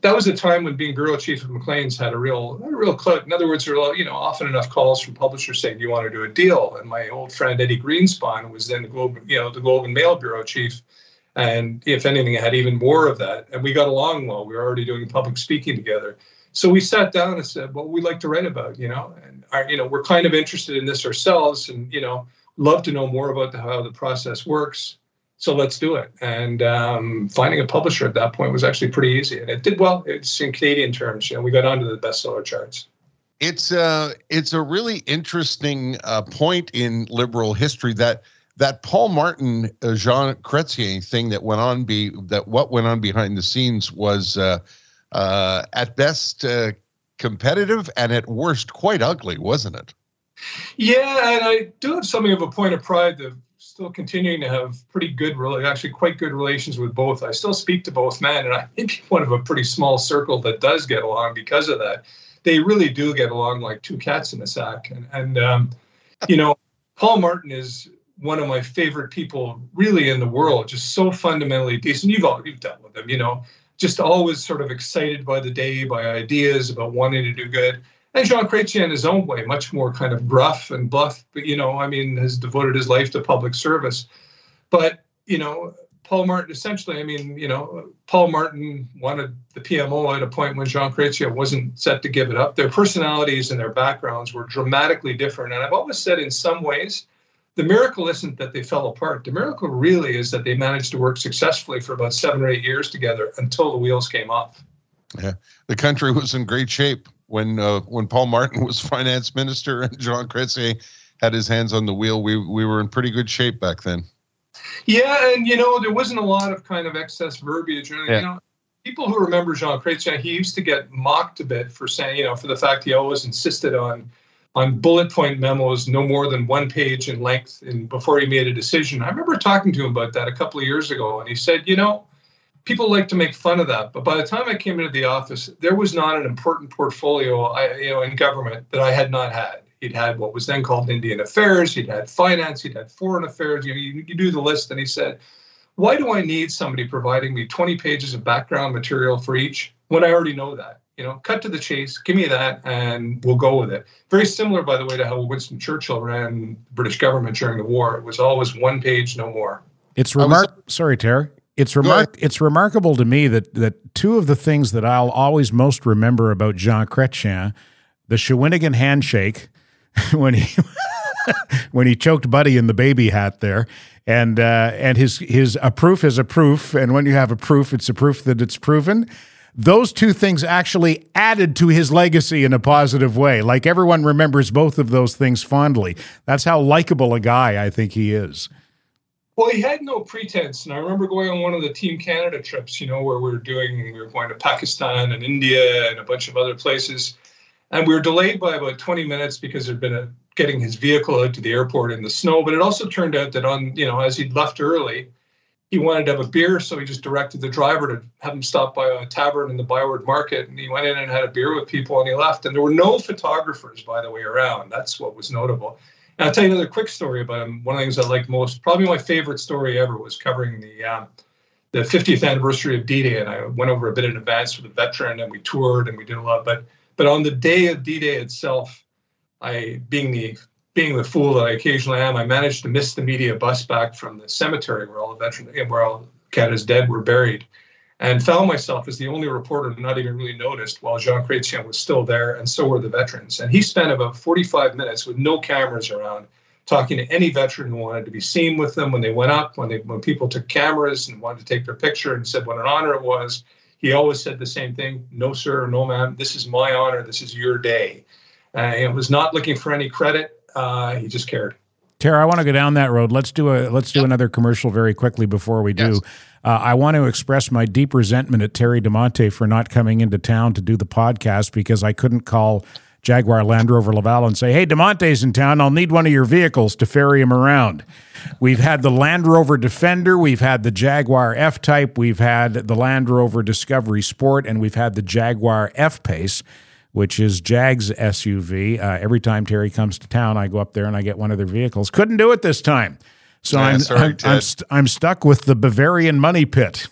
that was a time when being bureau chief of Maclean's had a real, a real clout. In other words, there were, you know, often enough calls from publishers saying, "Do you want to do a deal?" And my old friend Eddie Greenspon was then the Globe, you know, the Globe and Mail bureau chief, and if anything, had even more of that. And we got along well. We were already doing public speaking together. So we sat down and said, "What we like to write about?" You know, and our, you know, we're kind of interested in this ourselves, and you know, love to know more about the, how the process works so let's do it. And um, finding a publisher at that point was actually pretty easy, and it did well. It's in Canadian terms. You know, we got onto the bestseller charts. It's a uh, it's a really interesting uh, point in liberal history that that Paul Martin uh, Jean Chrétien thing that went on be that what went on behind the scenes was uh, uh, at best uh, competitive and at worst quite ugly, wasn't it? Yeah, and I do have something of a point of pride that still continuing to have pretty good, really, actually quite good relations with both. I still speak to both men, and I'm maybe one of a pretty small circle that does get along because of that. They really do get along like two cats in a sack. And, and um, you know, Paul Martin is one of my favorite people really in the world, just so fundamentally decent. You've all, you've dealt with him, you know, just always sort of excited by the day, by ideas, about wanting to do good and Jean Chrétien in his own way, much more kind of gruff and bluff, but you know, I mean, has devoted his life to public service. But, you know, Paul Martin essentially, I mean, you know, Paul Martin wanted the PMO at a point when Jean Chrétien wasn't set to give it up. Their personalities and their backgrounds were dramatically different. And I've always said in some ways, the miracle isn't that they fell apart. The miracle really is that they managed to work successfully for about seven or eight years together until the wheels came off. Yeah, the country was in great shape when uh, when Paul Martin was finance minister and Jean Chrétien had his hands on the wheel, we we were in pretty good shape back then. Yeah, and you know there wasn't a lot of kind of excess verbiage. Or, yeah. You know, people who remember Jean Chrétien, he used to get mocked a bit for saying, you know, for the fact he always insisted on on bullet point memos no more than one page in length and before he made a decision. I remember talking to him about that a couple of years ago, and he said, you know people like to make fun of that. But by the time I came into the office, there was not an important portfolio, I, you know, in government that I had not had. He'd had what was then called Indian Affairs. He'd had finance. He'd had foreign affairs. You, know, you, you do the list, and he said, "Why do I need somebody providing me 20 pages of background material for each when I already know that? You know, cut to the chase. Give me that, and we'll go with it." Very similar, by the way, to how Winston Churchill ran the British government during the war. It was always one page, no more. It's remark. Sorry, Terry. It's remark it's remarkable to me that that two of the things that I'll always most remember about Jean Chrétien, the Shawinigan handshake when he when he choked Buddy in the baby hat there, and uh, and his his a proof is a proof, and when you have a proof, it's a proof that it's proven. Those two things actually added to his legacy in a positive way. Like everyone remembers both of those things fondly. That's how likable a guy I think he is. Well, he had no pretense, and I remember going on one of the Team Canada trips. You know, where we were doing, we were going to Pakistan and India and a bunch of other places, and we were delayed by about 20 minutes because there'd been a getting his vehicle out to the airport in the snow. But it also turned out that on, you know, as he'd left early, he wanted to have a beer, so he just directed the driver to have him stop by a tavern in the Byward Market, and he went in and had a beer with people, and he left. And there were no photographers, by the way, around. That's what was notable. And I'll tell you another quick story about him. One of the things I liked most, probably my favorite story ever, was covering the um, the 50th anniversary of D-Day, and I went over a bit in advance with a veteran, and we toured and we did a lot. But but on the day of D-Day itself, I being the being the fool that I occasionally am, I managed to miss the media bus back from the cemetery where all the veterans, where all Canada's dead were buried and found myself as the only reporter not even really noticed while Jean Chrétien was still there, and so were the veterans. And he spent about 45 minutes with no cameras around, talking to any veteran who wanted to be seen with them when they went up, when they when people took cameras and wanted to take their picture, and said what an honor it was. He always said the same thing: "No, sir, no, ma'am. This is my honor. This is your day." Uh, he was not looking for any credit. Uh, he just cared. Tara, I want to go down that road. Let's do a let's do yep. another commercial very quickly before we do. Yes. Uh, I want to express my deep resentment at Terry DiMonte for not coming into town to do the podcast because I couldn't call Jaguar Land Rover Laval and say, "Hey, DiMonte's in town. I'll need one of your vehicles to ferry him around." We've had the Land Rover Defender, we've had the Jaguar F Type, we've had the Land Rover Discovery Sport, and we've had the Jaguar F Pace which is Jag's SUV. Uh, every time Terry comes to town, I go up there and I get one of their vehicles. Couldn't do it this time. So yeah, I'm, sorry, I'm, I'm, st- I'm, stuck with the Bavarian money pit.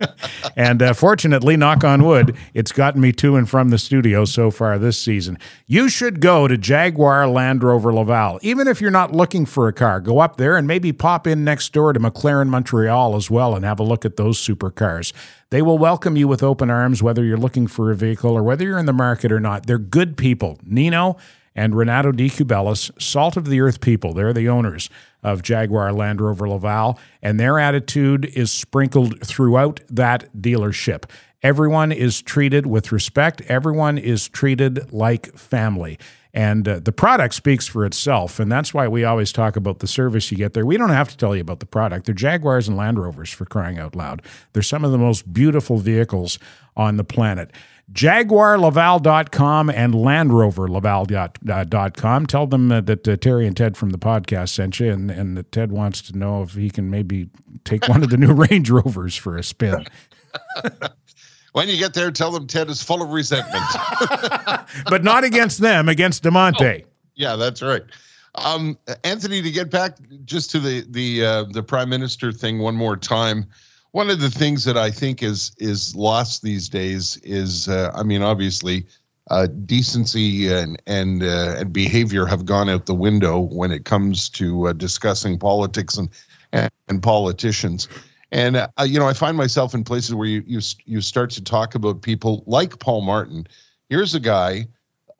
and uh, fortunately, knock on wood, it's gotten me to and from the studio so far this season. You should go to Jaguar Land Rover Laval. Even if you're not looking for a car, go up there and maybe pop in next door to McLaren Montreal as well and have a look at those supercars. They will welcome you with open arms, whether you're looking for a vehicle or whether you're in the market or not. They're good people. Nino and Renato Di Cubelis, salt of the earth people. They're the owners of Jaguar Land Rover Laval, and their attitude is sprinkled throughout that dealership. Everyone is treated with respect, everyone is treated like family. And uh, the product speaks for itself. And that's why we always talk about the service you get there. We don't have to tell you about the product. They're Jaguars and Land Rovers for crying out loud. They're some of the most beautiful vehicles on the planet. JaguarLaval.com and LandRoverLaval.com. Tell them uh, that uh, Terry and Ted from the podcast sent you, and, and that Ted wants to know if he can maybe take one of the new Range Rovers for a spin. when you get there, tell them Ted is full of resentment. but not against them, against DiMonte. Oh, yeah, that's right. Um, Anthony, to get back just to the the uh, the prime minister thing one more time one of the things that I think is is lost these days is, uh, I mean, obviously, uh, decency and and uh, and behavior have gone out the window when it comes to uh, discussing politics and and, and politicians. And uh, you know, I find myself in places where you you you start to talk about people like Paul Martin. Here's a guy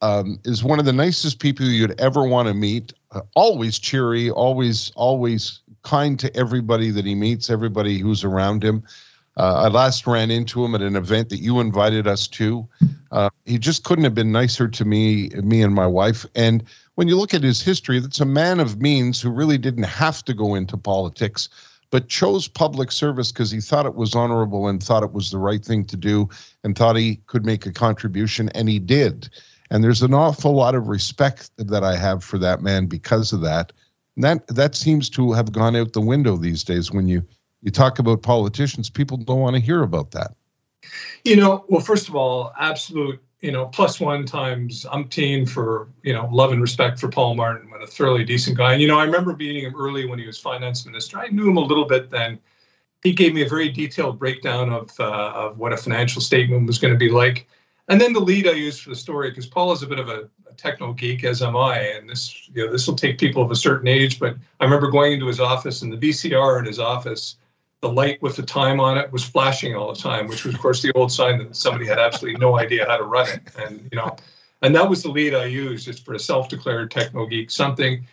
um, is one of the nicest people you'd ever want to meet. Uh, always cheery, always always kind to everybody that he meets, everybody who's around him. Uh, I last ran into him at an event that you invited us to. Uh, he just couldn't have been nicer to me, me and my wife. And when you look at his history, that's a man of means who really didn't have to go into politics, but chose public service because he thought it was honorable and thought it was the right thing to do and thought he could make a contribution, and he did. And there's an awful lot of respect that I have for that man because of that that that seems to have gone out the window these days. When you you talk about politicians, people don't want to hear about that. You know, well, first of all, absolute, you know, plus one times umpteen for, you know, love and respect for Paul Martin, what a thoroughly decent guy. And, you know, I remember meeting him early when he was finance minister. I knew him a little bit then. He gave me a very detailed breakdown of, uh, of what a financial statement was going to be like. And then the lead I used for the story, because Paul is a bit of a, a, techno geek, as am I, and this you know this will take people of a certain age. But I remember going into his office, and the VCR in his office, the light with the time on it was flashing all the time, which was of course the old sign that somebody had absolutely no idea how to run it. And you know, and that was the lead I used, just for a self-declared techno geek. Something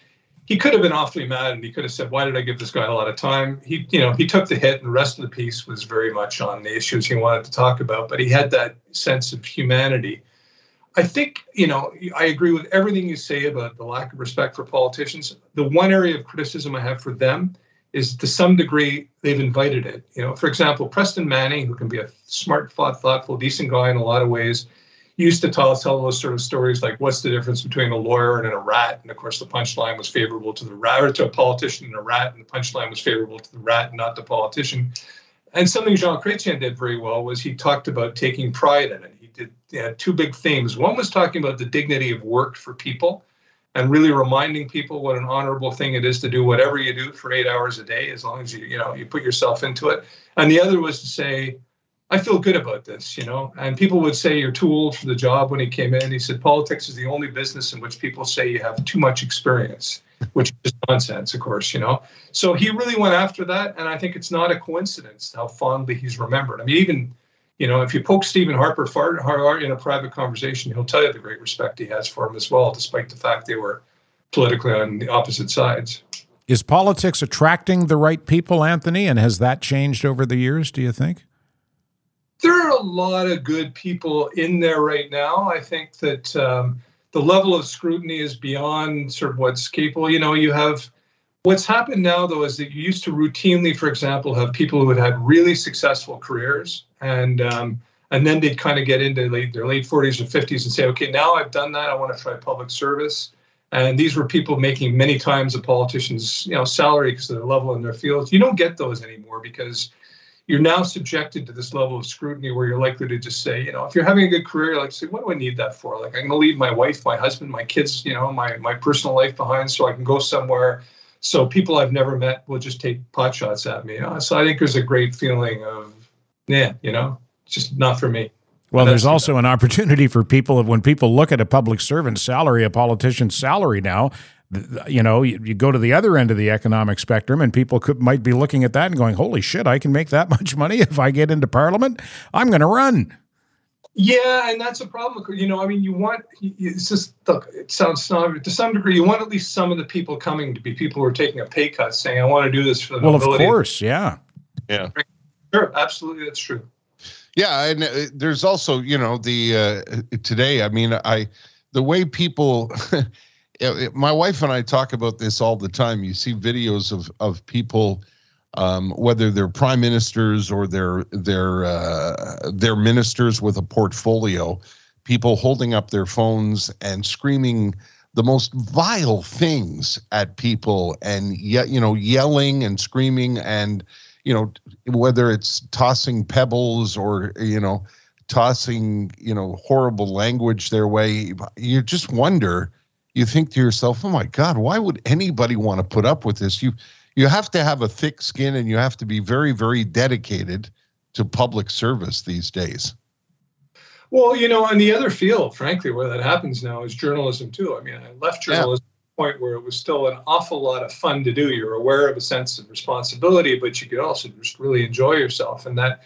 he could have been awfully mad and he could have said, "Why did I give this guy a lot of time?" He, you know, he took the hit, and the rest of the piece was very much on the issues he wanted to talk about. But he had that sense of humanity. I think, you know, I agree with everything you say about the lack of respect for politicians. The one area of criticism I have for them is, to some degree, they've invited it. You know, for example, Preston Manning, who can be a smart, thoughtful, decent guy in a lot of ways used to tell us tell those sort of stories like what's the difference between a lawyer and a rat? And of course the punchline was favorable to the rat or to a politician and a rat and the punchline was favorable to the rat and not the politician. And something jean chrétien did very well was he talked about taking pride in it. He did he had two big themes. One was talking about the dignity of work for people and really reminding people what an honorable thing it is to do whatever you do for eight hours a day as long as you you know you put yourself into it. And the other was to say I feel good about this, you know. And people would say you're too old for the job when he came in. He said politics is the only business in which people say you have too much experience, which is nonsense, of course, you know. So he really went after that, and I think it's not a coincidence how fondly he's remembered. I mean, even you know, if you poke Stephen Harper hard in a private conversation, he'll tell you the great respect he has for him as well, despite the fact they were politically on the opposite sides. Is politics attracting the right people, Anthony? And has that changed over the years, do you think? There are a lot of good people in there right now. I think that um, the level of scrutiny is beyond sort of what's capable. You know, you have What's happened now, though, is that you used to routinely, for example, have people who had had really successful careers, and um, and then they'd kind of get into late, their late 40s or 50s and say, okay, now I've done that, I want to try public service. And these were people making many times a politician's, you know, salary because of their level in their fields. You don't get those anymore because you're now subjected to this level of scrutiny where you're likely to just say, you know, if you're having a good career, you're like, say, what do I need that for? Like, I'm going to leave my wife, my husband, my kids, you know, my my personal life behind so I can go somewhere. So people I've never met will just take pot shots at me. You know? So I think there's a great feeling of, yeah, you know, just not for me. Well, there's also an opportunity for people when people look at a public servant's salary, a politician's salary now, you know, you, you, go to the other end of the economic spectrum, and people could might be looking at that and going, "Holy shit, I can make that much money if I get into Parliament. I'm going to run." Yeah, and that's a problem. You know, I mean, you want it's just look. It sounds snobby to some degree. You want at least some of the people coming to be people who are taking a pay cut, saying, "I want to do this for the well, of course, yeah, yeah, sure, absolutely, that's true. Yeah, and uh, there's also, you know, the uh, today. I mean, I the way people my wife and I talk about this all the time. You see videos of of people, um, whether they're prime ministers or they're they're uh, they're ministers with a portfolio, people holding up their phones and screaming the most vile things at people, and yet you know yelling and screaming and you know whether it's tossing pebbles or you know tossing you know horrible language their way. You just wonder you think to yourself, "Oh my God, why would anybody want to put up with this?" You you have to have a thick skin and you have to be very very dedicated to public service these days. Well, you know, on the other field, frankly, where that happens now is journalism too. I mean, I left journalism yeah. point where it was still an awful lot of fun to do. You're aware of a sense of responsibility, but you could also just really enjoy yourself. And that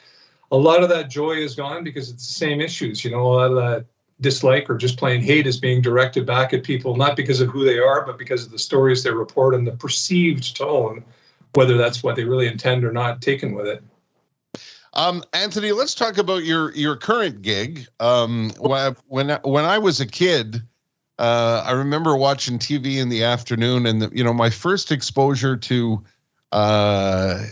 a lot of that joy is gone because it's the same issues. You know, a lot of that dislike or just plain hate is being directed back at people, not because of who they are, but because of the stories they report and the perceived tone, whether that's what they really intend or not, taken with it. Um, Anthony, let's talk about your your current gig. Um, when when I was a kid, uh, I remember watching TV in the afternoon, and the, you know my first exposure to uh,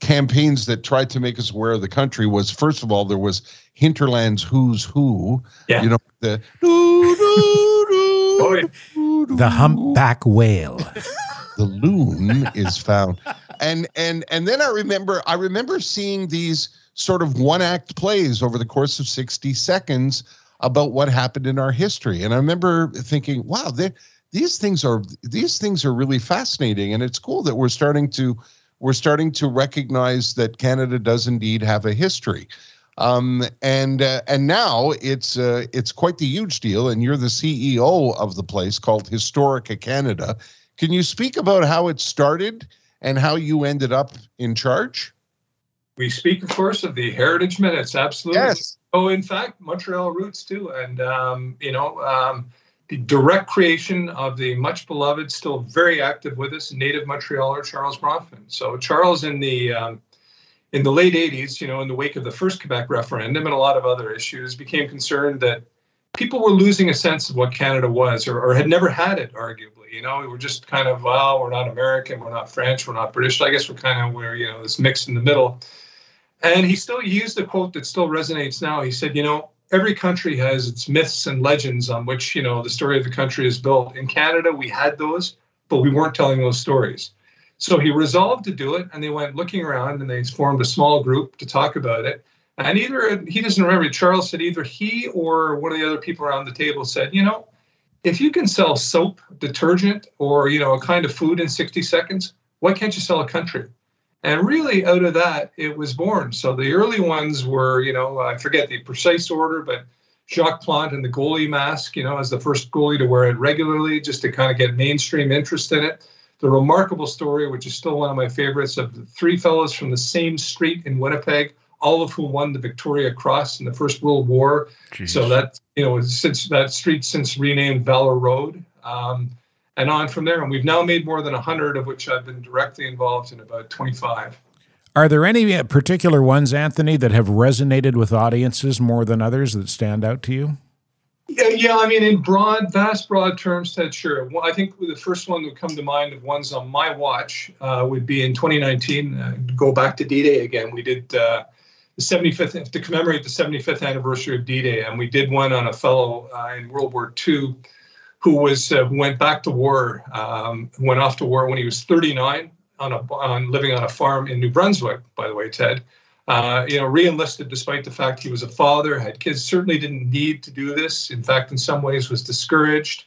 campaigns that tried to make us aware of the country was first of all there was hinterland's who's who yeah. you know the oh, the humpback whale. The loon is found. And and and then i remember i remember seeing these sort of one act plays over the course of 60 seconds about what happened in our history. And i remember thinking wow these things are these things are really fascinating. And it's cool that we're starting to we're starting to recognize that Canada does indeed have a history. Um, and uh, and now it's uh, it's quite the huge deal, and you're the CEO of the place called Historica Canada. Can you speak about how it started and how you ended up in charge? We speak, of course, of the Heritage Minutes. Absolutely. Yes. Oh, in fact, Montreal roots too, and um, you know. Um, the direct creation of the much beloved, still very active with us, native Montrealer Charles Bronfman. So Charles, in the um, in the late 80s, you know, in the wake of the first Quebec referendum and a lot of other issues, became concerned that people were losing a sense of what Canada was, or, or had never had it, arguably. You know, we were just kind of, well, we're not American, we're not French, we're not British. I guess we're kind of where you know this mix in the middle. And he still used a quote that still resonates now. He said, you know, every country has its myths and legends on which you know the story of the country is built. In Canada, we had those, but we weren't telling those stories. So he resolved to do it, and they went looking around, and they formed a small group to talk about it. And either he doesn't remember. Charles said either he or one of the other people around the table said, you know, if you can sell soap, detergent, or you know a kind of food in 60 seconds, why can't you sell a country? And really, out of that, it was born. So the early ones were, you know, I forget the precise order, but Jacques Plante and the goalie mask, you know, as the first goalie to wear it regularly, just to kind of get mainstream interest in it. The remarkable story, which is still one of my favorites, of the three fellows from the same street in Winnipeg, all of whom won the Victoria Cross in the First World War. Jeez. So that, you know, since that street since renamed Valor Road. Um, and on from there. And we've now made more than 100, of which I've been directly involved in about 25. Are there any uh, particular ones, Anthony, that have resonated with audiences more than others that stand out to you? Yeah, yeah. I mean, in broad, vast, broad terms, Ted, sure. Well, I think the first one that would come to mind of ones on my watch uh, would be in 2019. Uh, go back to D-Day again. We did uh, the 75th to commemorate the 75th anniversary of D-Day, and we did one on a fellow uh, in World War II who was uh, went back to war, um, went off to war when he was 39 on a on living on a farm in New Brunswick. By the way, Ted, uh, you know, re-enlisted despite the fact he was a father, had kids. Certainly didn't need to do this. In fact, in some ways, was discouraged.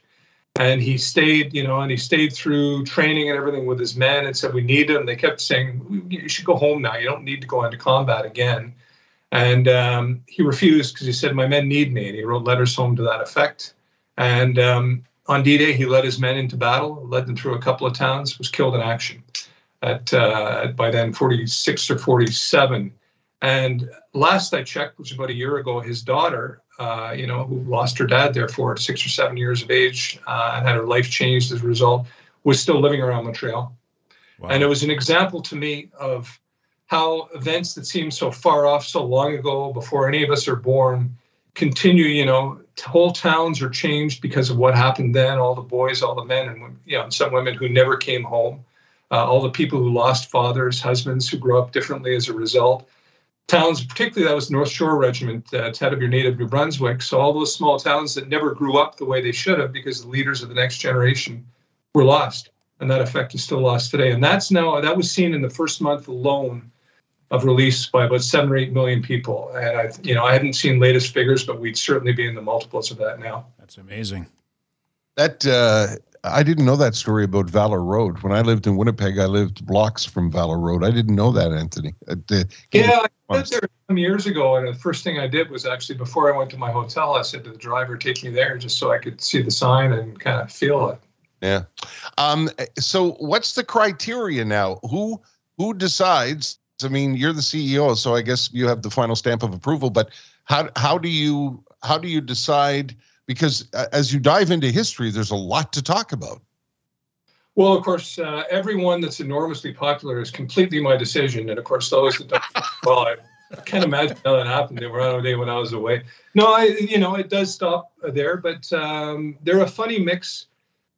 And he stayed, you know, and he stayed through training and everything with his men and said, "We need him." They kept saying, "You should go home now. You don't need to go into combat again." And um, he refused because he said, "My men need me," and he wrote letters home to that effect. And um, on D-Day, he led his men into battle, led them through a couple of towns, was killed in action at uh, by then 46 or 47. And last I checked, which was about a year ago, his daughter, uh, you know, who lost her dad there for six or seven years of age uh, and had her life changed as a result, was still living around Montreal. Wow. And it was an example to me of how events that seem so far off so long ago, before any of us are born, continue. You know, whole towns are changed because of what happened then. All the boys, all the men, and you know, some women who never came home. Uh, all the people who lost fathers, husbands who grew up differently as a result. Towns, particularly that was North Shore Regiment, uh, head of your native New Brunswick. So all those small towns that never grew up the way they should have because the leaders of the next generation were lost, and that effect is still lost today. And that's now that was seen in the first month alone of release by about seven or eight million people. And I, you know, I hadn't seen latest figures, but we'd certainly be in the multiples of that now. That's amazing. That uh, I didn't know that story about Valor Road. When I lived in Winnipeg, I lived blocks from Valor Road. I didn't know that, Anthony. Uh, yeah, I lived there some years ago, and the first thing I did was actually before I went to my hotel, I said to the driver, "Take me there, just so I could see the sign and kind of feel it." Yeah. Um. So, what's the criteria now? Who who decides I mean, you're the CEO, so I guess you have the final stamp of approval. But how how do you how do you decide? Because uh, as you dive into history, there's a lot to talk about. Well, of course, uh, everyone that's enormously popular is completely my decision, and of course, those that don't, well, I, I can't imagine how that happened. They were on a day when I was away. No, I, you know, it does stop there, but um, they're a funny mix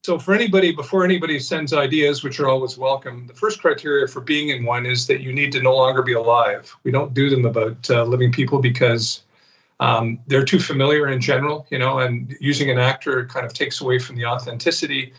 so for anybody, before anybody sends ideas, which are always welcome, the first criteria for being in one is that you need to no longer be alive. We don't do them about uh, living people because um, they're too familiar in general, you know, and using an actor kind of takes away from the authenticity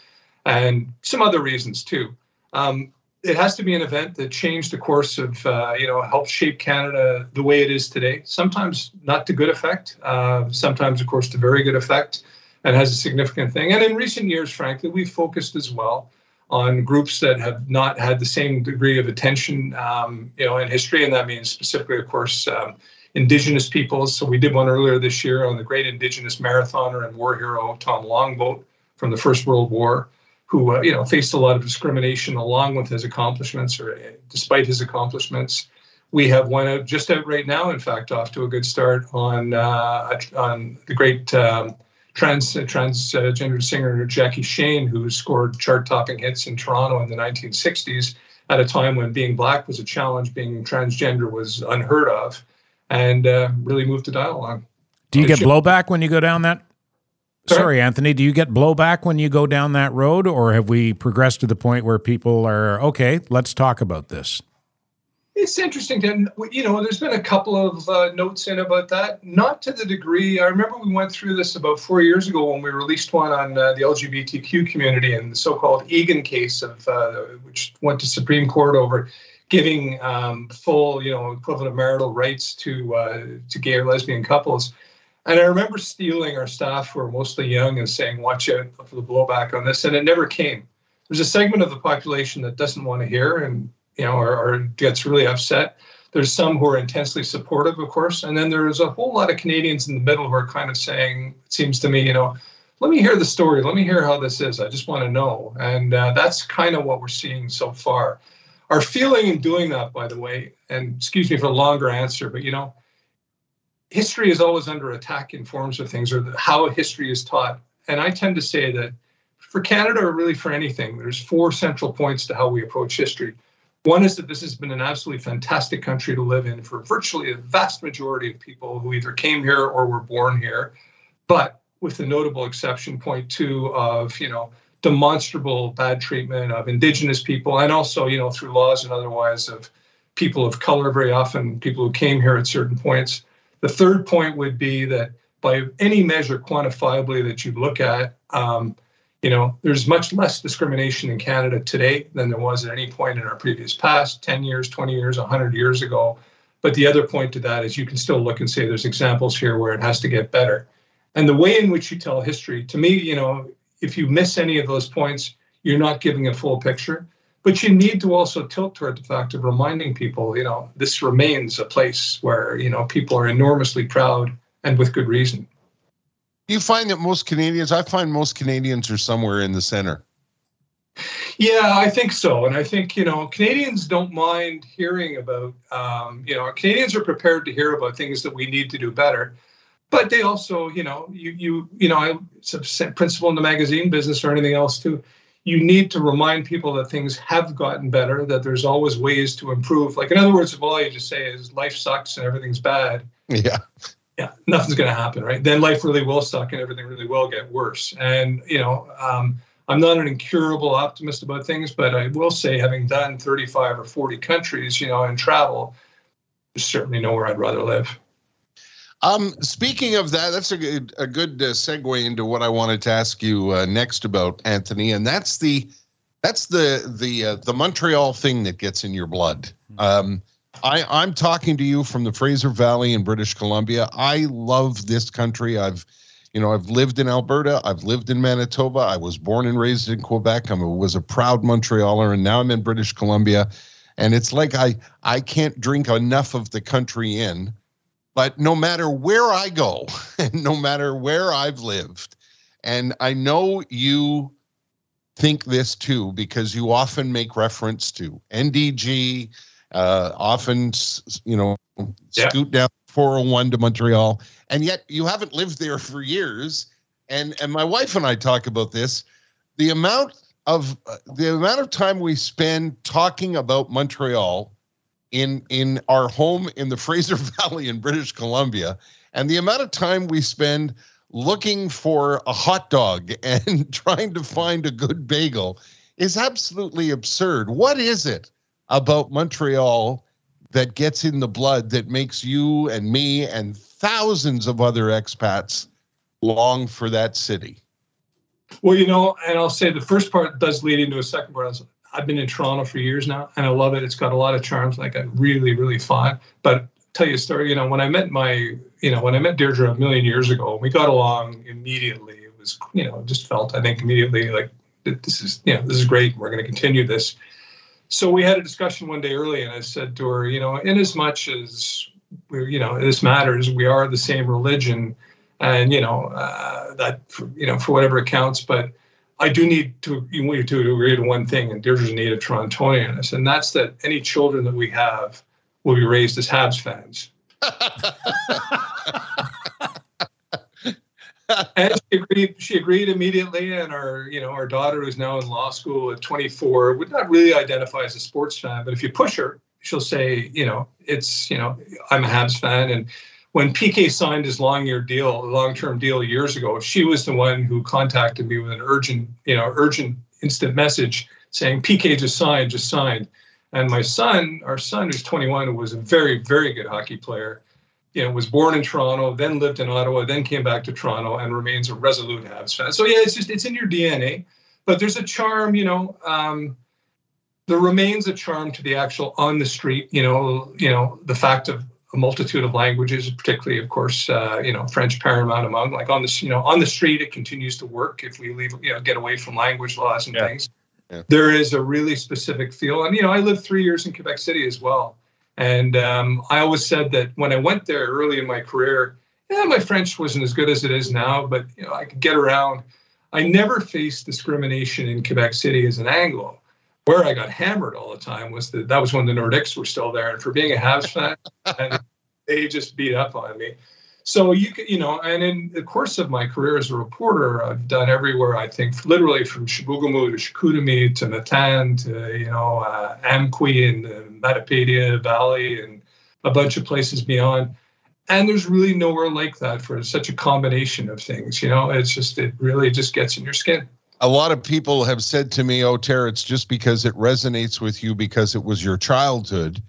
and some other reasons too. Um, it has to be an event that changed the course of, uh, you know, helped shape Canada the way it is today. Sometimes not to good effect, uh, sometimes, of course, to very good effect and has a significant thing. And in recent years, frankly, we've focused as well on groups that have not had the same degree of attention, um, you know, in history, and that means specifically, of course, um, Indigenous peoples. So we did one earlier this year on the great Indigenous marathoner and war hero Tom Longboat from the First World War, who uh, you know faced a lot of discrimination along with his accomplishments, or uh, despite his accomplishments. We have one out just out right now, in fact, off to a good start on uh, on the great. Um, trans transgender singer Jackie Shane, who scored chart-topping hits in Toronto in the 1960s at a time when being black was a challenge, being transgender was unheard of, and uh, really move the dial along. Do you get blowback when you go down that? Sorry? Sorry, Anthony. Do you get blowback when you go down that road, or have we progressed to the point where people are okay? Let's talk about this. It's interesting, to, you know, there's been a couple of uh, notes in about that, not to the degree. I remember we went through this about four years ago when we released one on uh, the LGBTQ community and the so-called Egan case of uh, which went to Supreme Court over giving um, full, you know, equivalent of marital rights to uh, to gay or lesbian couples. And I remember stealing our staff who were mostly young and saying, "Watch out for the blowback on this," and it never came. There's a segment of the population that doesn't want to hear, and you know, or, or gets really upset. There's some who are intensely supportive, of course, and then there's a whole lot of Canadians in the middle who are kind of saying, it seems to me, you know, let me hear the story. Let me hear how this is. I just want to know. And uh, that's kind of what we're seeing so far. Our feeling in doing that, by the way, and excuse me for a longer answer, but you know, history is always under attack in forms of things or how history is taught. And I tend to say that for Canada or really for anything, there's four central points to how we approach history. One is that this has been an absolutely fantastic country to live in for virtually a vast majority of people who either came here or were born here. But with the notable exception, point two, of you know demonstrable bad treatment of indigenous people, and also you know through laws and otherwise of people of color. Very often, people who came here at certain points. The third point would be that by any measure quantifiably that you look at, um, you know, there's much less discrimination in Canada today than there was at any point in our previous past 10 years, 20 years, 100 years ago. But the other point to that is you can still look and say there's examples here where it has to get better. And the way in which you tell history, to me, you know, if you miss any of those points, you're not giving a full picture. But you need to also tilt toward the fact of reminding people, you know, this remains a place where, you know, people are enormously proud and with good reason. You find that most Canadians, I find most Canadians are somewhere in the center. Yeah, I think so. And I think, you know, Canadians don't mind hearing about, um, you know, Canadians are prepared to hear about things that we need to do better. But they also, you know, you, you, you know, I, it's a principle in the magazine business or anything else too. You need to remind people that things have gotten better, that there's always ways to improve. Like, in other words, if all you just say is life sucks and everything's bad, yeah, yeah, nothing's going to happen, right? Then life really will suck and everything really will get worse. And, you know, um, I'm not an incurable optimist about things, but I will say, having done 35 or 40 countries, you know, and travel, there's certainly nowhere I'd rather live. Um, speaking of that, that's a good a good uh, segue into what I wanted to ask you uh, next about Anthony, and that's the that's the the uh, the Montreal thing that gets in your blood. Um, I I'm talking to you from the Fraser Valley in British Columbia. I love this country. I've you know, I've lived in Alberta, I've lived in Manitoba, I was born and raised in Quebec. I was a proud Montrealer, and now I'm in British Columbia. And it's like I I can't drink enough of the country in. But no matter where I go, and no matter where I've lived, and I know you think this too because you often make reference to NDG, uh, often you know yeah. scoot down 401 to Montreal, and yet you haven't lived there for years. And and my wife and I talk about this. The amount of uh, the amount of time we spend talking about Montreal in in our home in the Fraser Valley in British Columbia, and the amount of time we spend looking for a hot dog and trying to find a good bagel is absolutely absurd. What is it about Montreal that gets in the blood that makes you and me and thousands of other expats long for that city? Well, you know, and I'll say the first part does lead into a second part. I've been in Toronto for years now, and I love it. It's got a lot of charms. Like I really, really fun. But tell you a story. You know, when I met my, you know, when I met Deirdre a million years ago, we got along immediately. It was, you know, just felt I think immediately like this is, you know, this is great. We're going to continue this so we had a discussion one day early, and I said to her, you know, in as much as we, you know, this matters, we are the same religion, and you know uh, that for, you know for whatever it counts, but I do need to you need to agree to one thing, and Deirdre's a native Torontonian, and that's that any children that we have will be raised as Habs fans. and she agreed. She agreed immediately, and our, you know, our daughter, who's now in law school at 24, would not really identify as a sports fan, but if you push her, she'll say, you know, it's, you know, I'm a Habs fan, and when PK signed his long-year deal, long-term deal years ago, she was the one who contacted me with an urgent, you know, urgent instant message saying PK just signed, just signed. And my son, our son, who's 21, who was a very, very good hockey player, you know, was born in Toronto, then lived in Ottawa, then came back to Toronto, and remains a resolute Habs fan. So yeah, it's just it's in your DNA. But there's a charm, you know. Um, there remains a charm to the actual on the street, you know, you know, the fact of a multitude of languages, particularly, of course, uh, you know, French paramount among. Like on this, you know, on the street, it continues to work if we leave, you know, get away from language laws and yeah. things. Yeah. There is a really specific feel, and you know, I lived three years in Quebec City as well, and um, I always said that when I went there early in my career, yeah, my French wasn't as good as it is now, but you know, I could get around. I never faced discrimination in Quebec City as an Anglo. Where I got hammered all the time was that that was when the Nordics were still there, and for being a Habs fan, and they just beat up on me so you could, you know, and in the course of my career as a reporter, I've done everywhere. I think literally from Chibougamau to Chicoutimi to Matane to you know uh, Amqui and the Matapedia Valley and a bunch of places beyond. and there's really nowhere like that for such a combination of things. You know, it's just it really just gets in your skin. A lot of people have said to me, "Oh, Tara, it's just because it resonates with you because it was your childhood."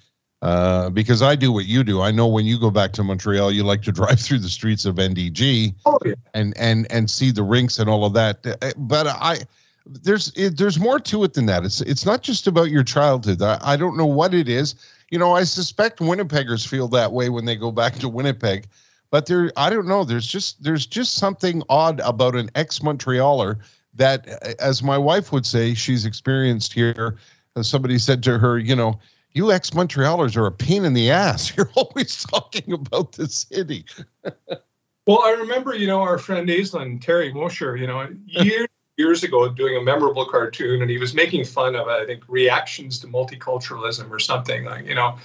Uh, because I do what you do. I know when you go back to Montreal, you like to drive through the streets of NDG oh, yeah. and and and see the rinks and all of that. Uh, but I there's it, there's more to it than that. It's it's not just about your childhood. I, I don't know what it is. You know, I suspect Winnipeggers feel that way when they go back to Winnipeg, but there I don't know. There's just there's just something odd about an ex Montrealer that, as my wife would say, she's experienced here. As Somebody said to her, you know you ex Montrealers are a pain in the ass. You're always talking about the city. well, I remember, you know, our friend Aislin, Terry Mosher, you know, years years ago doing a memorable cartoon and he was making fun of I think reactions to multiculturalism or something like, you know,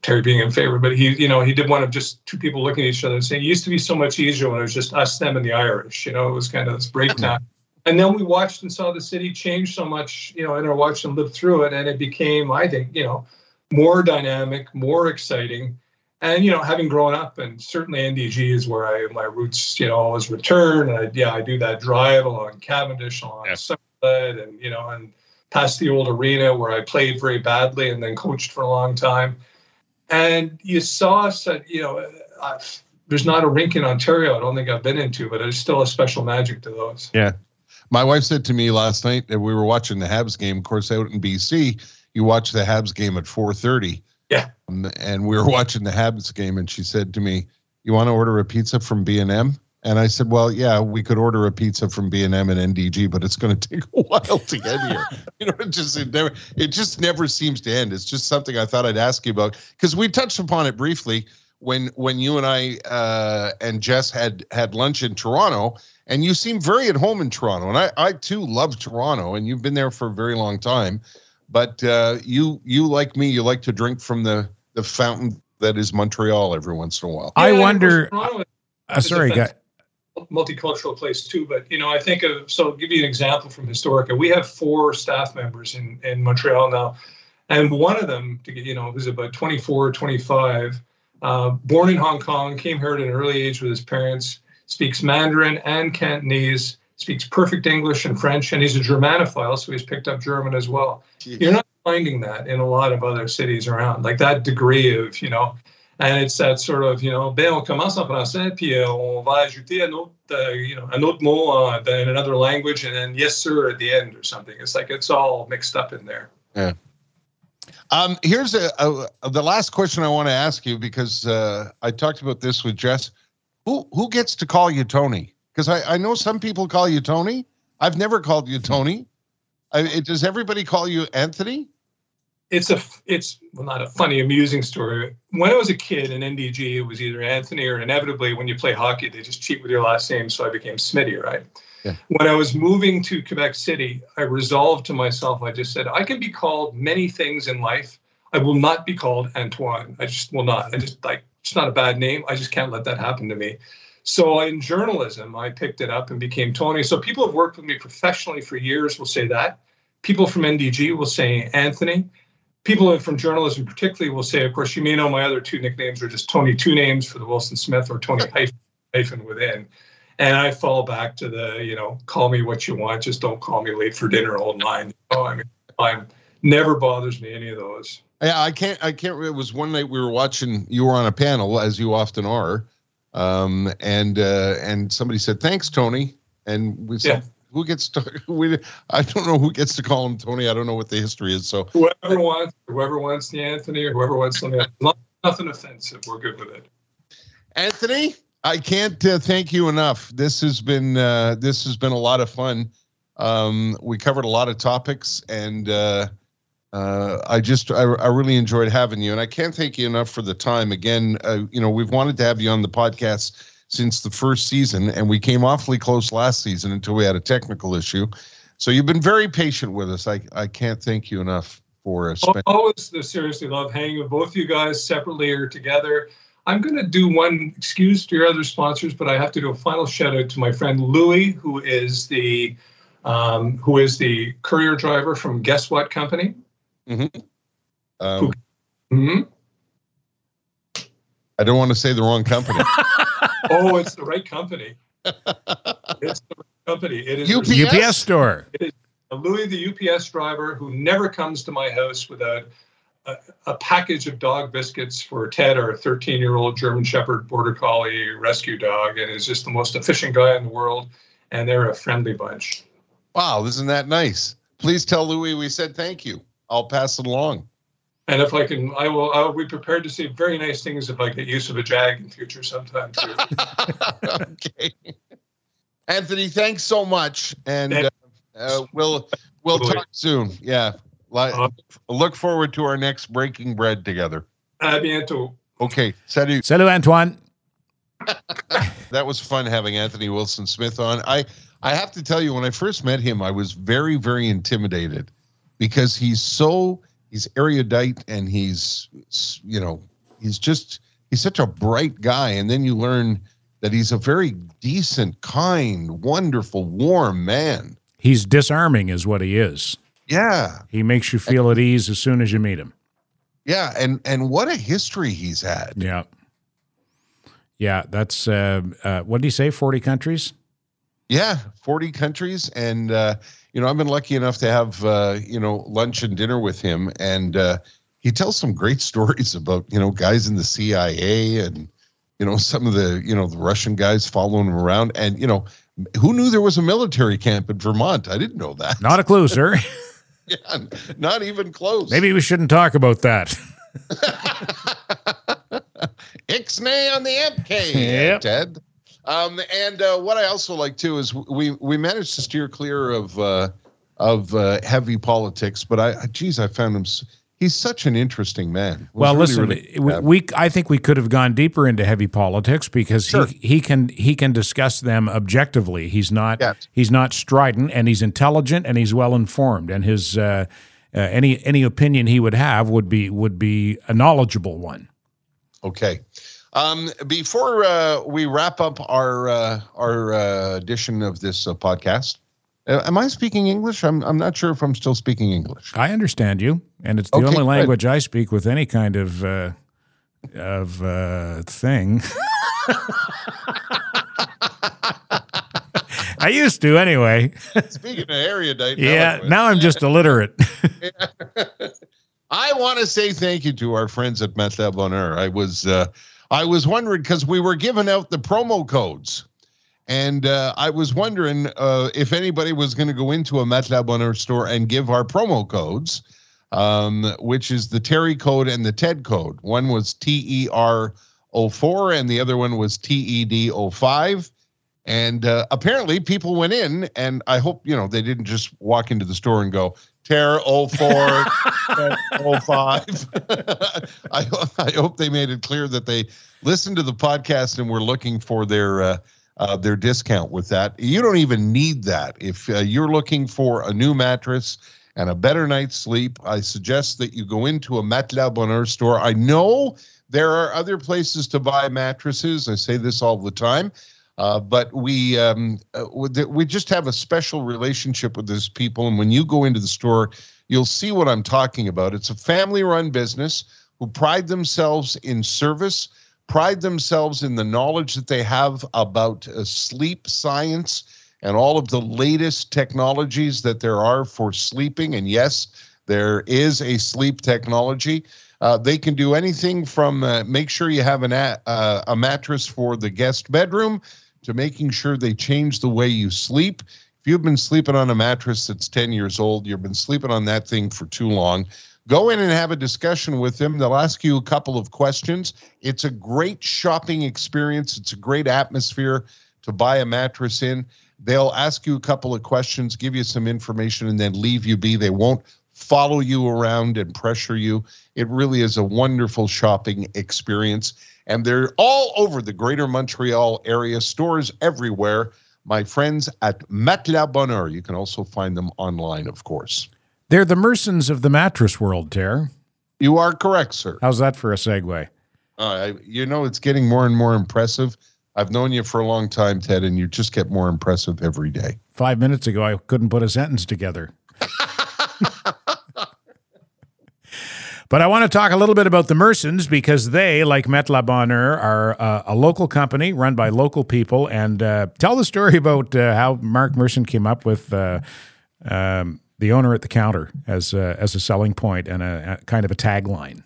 Terry being in favor, but he, you know, he did one of just two people looking at each other and saying, it used to be so much easier when it was just us, them, and the Irish. You know, it was kind of this breakdown and then we watched and saw the city change so much, you know, and I watched and lived through it, and it became, I think, you know, more dynamic, more exciting. And you know, having grown up, and certainly NDG is where I my roots, you know, always return. And I, yeah, I do that drive along Cavendish, along yeah. And you know, and past the old arena where I played very badly and then coached for a long time. And you saw, us, you know, I've, there's not a rink in Ontario I don't think I've been into, but there's still a special magic to those. Yeah, my wife said to me last night that we were watching the Habs game. Of course, out in BC, you watch the Habs game at 4:30. Yeah. Um, and we were watching the Habs game, and she said to me, "You want to order a pizza from B and M?" And I said, "Well, yeah, we could order a pizza from B and M and NDG, but it's going to take a while to get here. you know, it just it never it just never seems to end. It's just something I thought I'd ask you about because we touched upon it briefly when when you and I uh, and Jess had had lunch in Toronto, and you seem very at home in Toronto. And I, I too love Toronto, and you've been there for a very long time. But uh, you, you like me, you like to drink from the the fountain that is Montreal every once in a while. I wonder. Uh, sorry, guy. Multicultural place too, but you know, I think of so. I'll give you an example from Historica. We have four staff members in in Montreal now, and one of them, to get you know, who's about 24, 25, uh, born in Hong Kong, came here at an early age with his parents speaks Mandarin and Cantonese, speaks perfect English and French, and he's a Germanophile, so he's picked up German as well. Jeez. You're not finding that in a lot of other cities around, like that degree of, you know, and it's that sort of, you know, ben on commence en français, puis euh, on va ajouter un autre, uh, you know, un autre mot uh, in another language, and then yes sir at the end or something. It's like it's all mixed up in there. Yeah. Um, here's a, a, the last question I want to ask you because uh, I talked about this with Jess. Who who gets to call you Tony? Because I, I know some people call you Tony. I've never called you Tony. I, it, does everybody call you Anthony? It's a it's well not a funny amusing story. When I was a kid in NDG, it was either Anthony or inevitably when you play hockey, they just cheat with your last name, so I became Smitty, right? Yeah. When I was moving to Quebec City, I resolved to myself. I just said I can be called many things in life. I will not be called Antoine. I just will not. I just like it's not a bad name. I just can't let that happen to me. So in journalism, I picked it up and became Tony. So people have worked with me professionally for years will say that. People from NDG will say Anthony. People from journalism particularly will say, of course, you may know my other two nicknames are just Tony two names for the Wilson Smith or Tony hyphen, within. And I fall back to the, you know, call me what you want, just don't call me late for dinner, old nine. Oh, I mean, I'm never bothers me any of those. Yeah, I can't. I can't. It was one night we were watching. You were on a panel, as you often are, um, and uh, and somebody said, "Thanks, Tony," and we said. Yeah. Who gets to? We, I don't know who gets to call him Tony. I don't know what the history is. So whoever wants, whoever wants the Anthony, or whoever wants something, nothing offensive. We're good with it. Anthony, I can't uh, thank you enough. This has been uh, this has been a lot of fun. Um, we covered a lot of topics, and uh, uh, I just I, I, really enjoyed having you, and I can't thank you enough for the time. Again, uh, you know, we've wanted to have you on the podcast since the first season, and we came awfully close last season until we had a technical issue. So you've been very patient with us. I I can't thank you enough for us. Uh, always seriously love hanging with both you guys separately or together. I'm going to do one excuse to your other sponsors, but I have to do a final shout out to my friend Louie, who is the um, who is the courier driver from Guess What Company. Mm-hmm. Um, mm-hmm. I don't want to say the wrong company. oh, it's the right company. It's the right company. It is UPS? UPS store. It is Louis, the UPS driver, who never comes to my house without a, a package of dog biscuits for Ted, our 13 year old German Shepherd Border Collie rescue dog, and is just the most efficient guy in the world. And they're a friendly bunch. Wow, isn't that nice? Please tell Louis we said thank you. I'll pass it along. And if I can, I will. I will be prepared to say very nice things if I get use of a jag in future sometime too. okay. Anthony, thanks so much, and uh, uh, we'll we'll Totally. talk soon. Yeah, Li- Uh, look forward to our next breaking bread together. À bientôt. Okay, salut. Salut, Antoine. That was fun having Anthony Wilson Smith on. I I have to tell you, when I first met him, I was very very intimidated because he's so he's erudite and he's you know he's just he's such a bright guy, and then you learn that he's a very decent, kind, wonderful, warm man. He's disarming, is what he is. Yeah, He makes you feel at ease as soon as you meet him. yeah, and and what a history he's had. Yeah. Yeah, that's uh, uh, what did he say? Forty countries. Yeah, 40 countries. And, uh, you know, I've been lucky enough to have, uh, you know, lunch and dinner with him. And uh, he tells some great stories about, you know, guys in the CIA and, you know, some of the, you know, the Russian guys following him around. And, you know, who knew there was a military camp in Vermont? I didn't know that. Not a clue, sir. Yeah, not even close. Maybe we shouldn't talk about that. Ixnay on the MK, Yep. Ted. Um, and uh, what I also like too is we we managed to steer clear of uh, of uh, heavy politics, but I, geez, I found him. He's such an interesting man. Well, really, listen, really- we, we I think we could have gone deeper into heavy politics because Sure. he he can he can discuss them objectively. He's not Yes. he's not strident, and he's intelligent, and he's well informed, and his uh, uh, any any opinion he would have would be would be a knowledgeable one. Okay. Um, before uh, we wrap up our uh, our uh, edition of this uh, podcast, uh, am I speaking English? I'm I'm not sure if I'm still speaking English. I understand you, and it's the Okay, only good. language I speak with any kind of uh, of uh, thing. I used to anyway. Speaking of erudite, Yeah, now I'm just illiterate. I want to say thank you to our friends at Matelas Bonheur. I was uh, I was wondering because we were giving out the promo codes, and uh, I was wondering uh, if anybody was going to go into a Matelas Bonheur store and give our promo codes, um, which is the Terry code and the TED code. One was T E R 04 and the other one was T E D 05. And uh, apparently people went in, and I hope, you know, they didn't just walk into the store and go, Terror 04, 05. I, I hope they made it clear that they listened to the podcast and were looking for their uh, uh, their discount with that. You don't even need that. If uh, you're looking for a new mattress and a better night's sleep, I suggest that you go into a Matelas Bonheur store. I know there are other places to buy mattresses. I say this all the time. Uh, but we um, uh, we- just have a special relationship with these people, and when you go into the store, you'll see what I'm talking about. It's a family-run business who pride themselves in service, pride themselves in the knowledge that they have about uh, sleep science and all of the latest technologies that there are for sleeping. And yes, there is a sleep technology. Uh, they can do anything from uh, make sure you have an a, uh, a mattress for the guest bedroom to making sure they change the way you sleep. If you've been sleeping on a mattress that's 10 years old, you've been sleeping on that thing for too long, go in and have a discussion with them. They'll ask you a couple of questions. It's a great shopping experience, it's a great atmosphere to buy a mattress in. They'll ask you a couple of questions, give you some information, and then leave you be. They won't follow you around and pressure you. It really is a wonderful shopping experience. And they're all over the greater Montreal area, stores everywhere. My friends at Matelas Bonheur. You can also find them online, of course. They're the Mersons of the mattress world, Ter. You are correct, sir. How's that for a segue? Uh, you know, it's getting more and more impressive. I've known you for a long time, Ted, and you just get more impressive every day. Five minutes ago, I couldn't put a sentence together. But I want to talk a little bit about the Mersons because they, like Matelas Bonheur, are uh, a local company run by local people. And uh, tell the story about uh, how Mark Merson came up with uh, um, the owner at the counter as a, as a selling point and a, a kind of a tagline.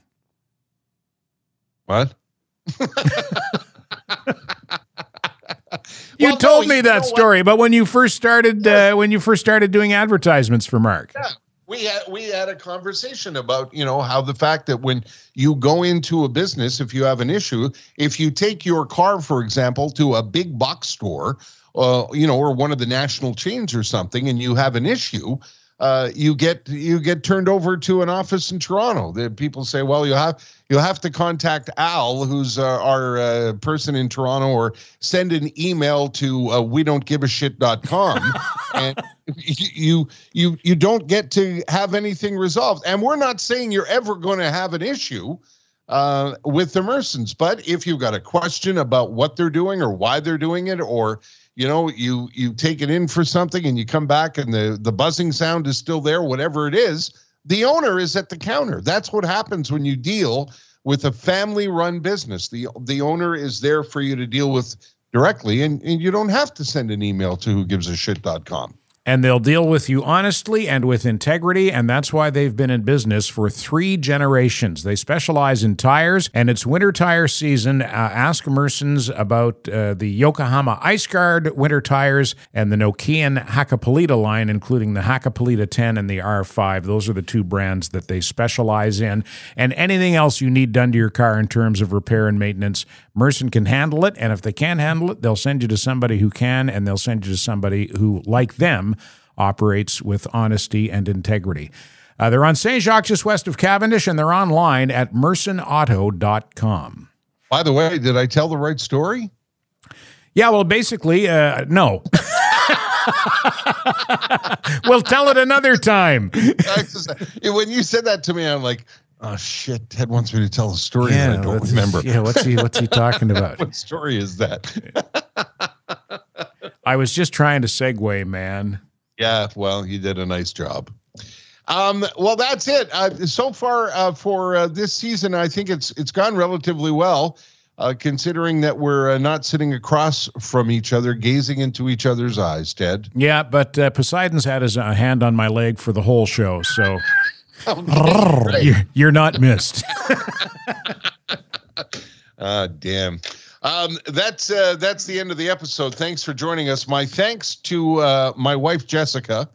What? You Well, told no, me you that know what? story, but when you first started, uh, when you first started doing advertisements for Mark, Yeah. We had we had a conversation about you know how the fact that when you go into a business, if you have an issue, if you take your car, for example, to a big box store, uh, you know, or one of the national chains or something, and you have an issue, uh, you get you get turned over to an office in Toronto. The people say, well, you have you have to contact Al, who's uh, our uh, person in Toronto, or send an email to uh, we don't give a shit.com. and you you you don't get to have anything resolved. And we're not saying you're ever going to have an issue uh, with the Mersons, but if you've got a question about what they're doing or why they're doing it, or you know you you take it in for something and you come back and the the buzzing sound is still there, whatever it is, the owner is at the counter. That's what happens when you deal with a family run business. The the owner is there for you to deal with directly and, and you don't have to send an email to who gives a shit.com. and they'll deal with you honestly and with integrity, and that's why they've been in business for three generations. They specialize in tires, and it's winter tire season. Uh, ask Mersons about uh, the Yokohama Ice Guard winter tires and the Nokian Hakkapeliitta line, including the Hakkapeliitta 10 and the R5. Those are the two brands that they specialize in. And anything else you need done to your car in terms of repair and maintenance, Merson can handle it. And if they can't handle it, they'll send you to somebody who can, and they'll send you to somebody who, like them, operates with honesty and integrity. Uh, they're on St. Jacques, just west of Cavendish, and they're online at mersonauto.com. By the way, did I tell the right story? Yeah, well, basically, uh, no. we'll tell it another time. When you said that to me, I'm like, oh shit, Ted wants me to tell a story that I don't remember. Yeah, what's he what's he talking about? What story is that? I was just trying to segue, man. Yeah, well, you did a nice job. Um, well, that's it. Uh, so far uh, for uh, this season, I think it's it's gone relatively well, uh, considering that we're uh, not sitting across from each other, gazing into each other's eyes. Ted, Yeah, but uh, Poseidon's had his uh, hand on my leg for the whole show, so Great. you're, you're not missed. Ah, damn. Um, that's uh, that's the end of the episode. Thanks for joining us. My thanks to uh, my wife Jessica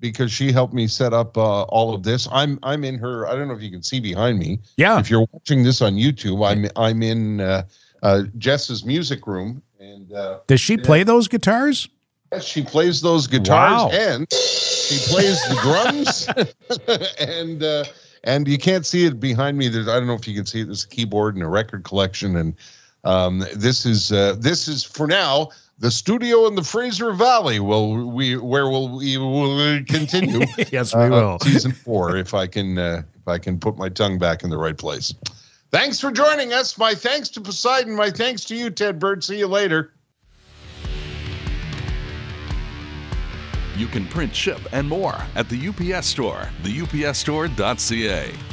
because she helped me set up uh, all of this. I'm I'm in her. I don't know if you can see behind me. Yeah. If you're watching this on YouTube, I'm I'm in uh, uh, Jess's music room, and uh, Does she play those guitars? yes, she plays those guitars Wow. and she plays the drums, and uh, and you can't see it behind me. There's I don't know if you can see it. There's a keyboard and a record collection, and um, this is uh, this is for now the studio in the Fraser Valley. Will we where will we will continue? yes, we uh, will. season four if I can uh, if I can put my tongue back in the right place. Thanks for joining us. My thanks to Poseidon. My thanks to you, Ted Bird. See you later. You can print, ship, and more at the UPS Store, theupsstore.ca.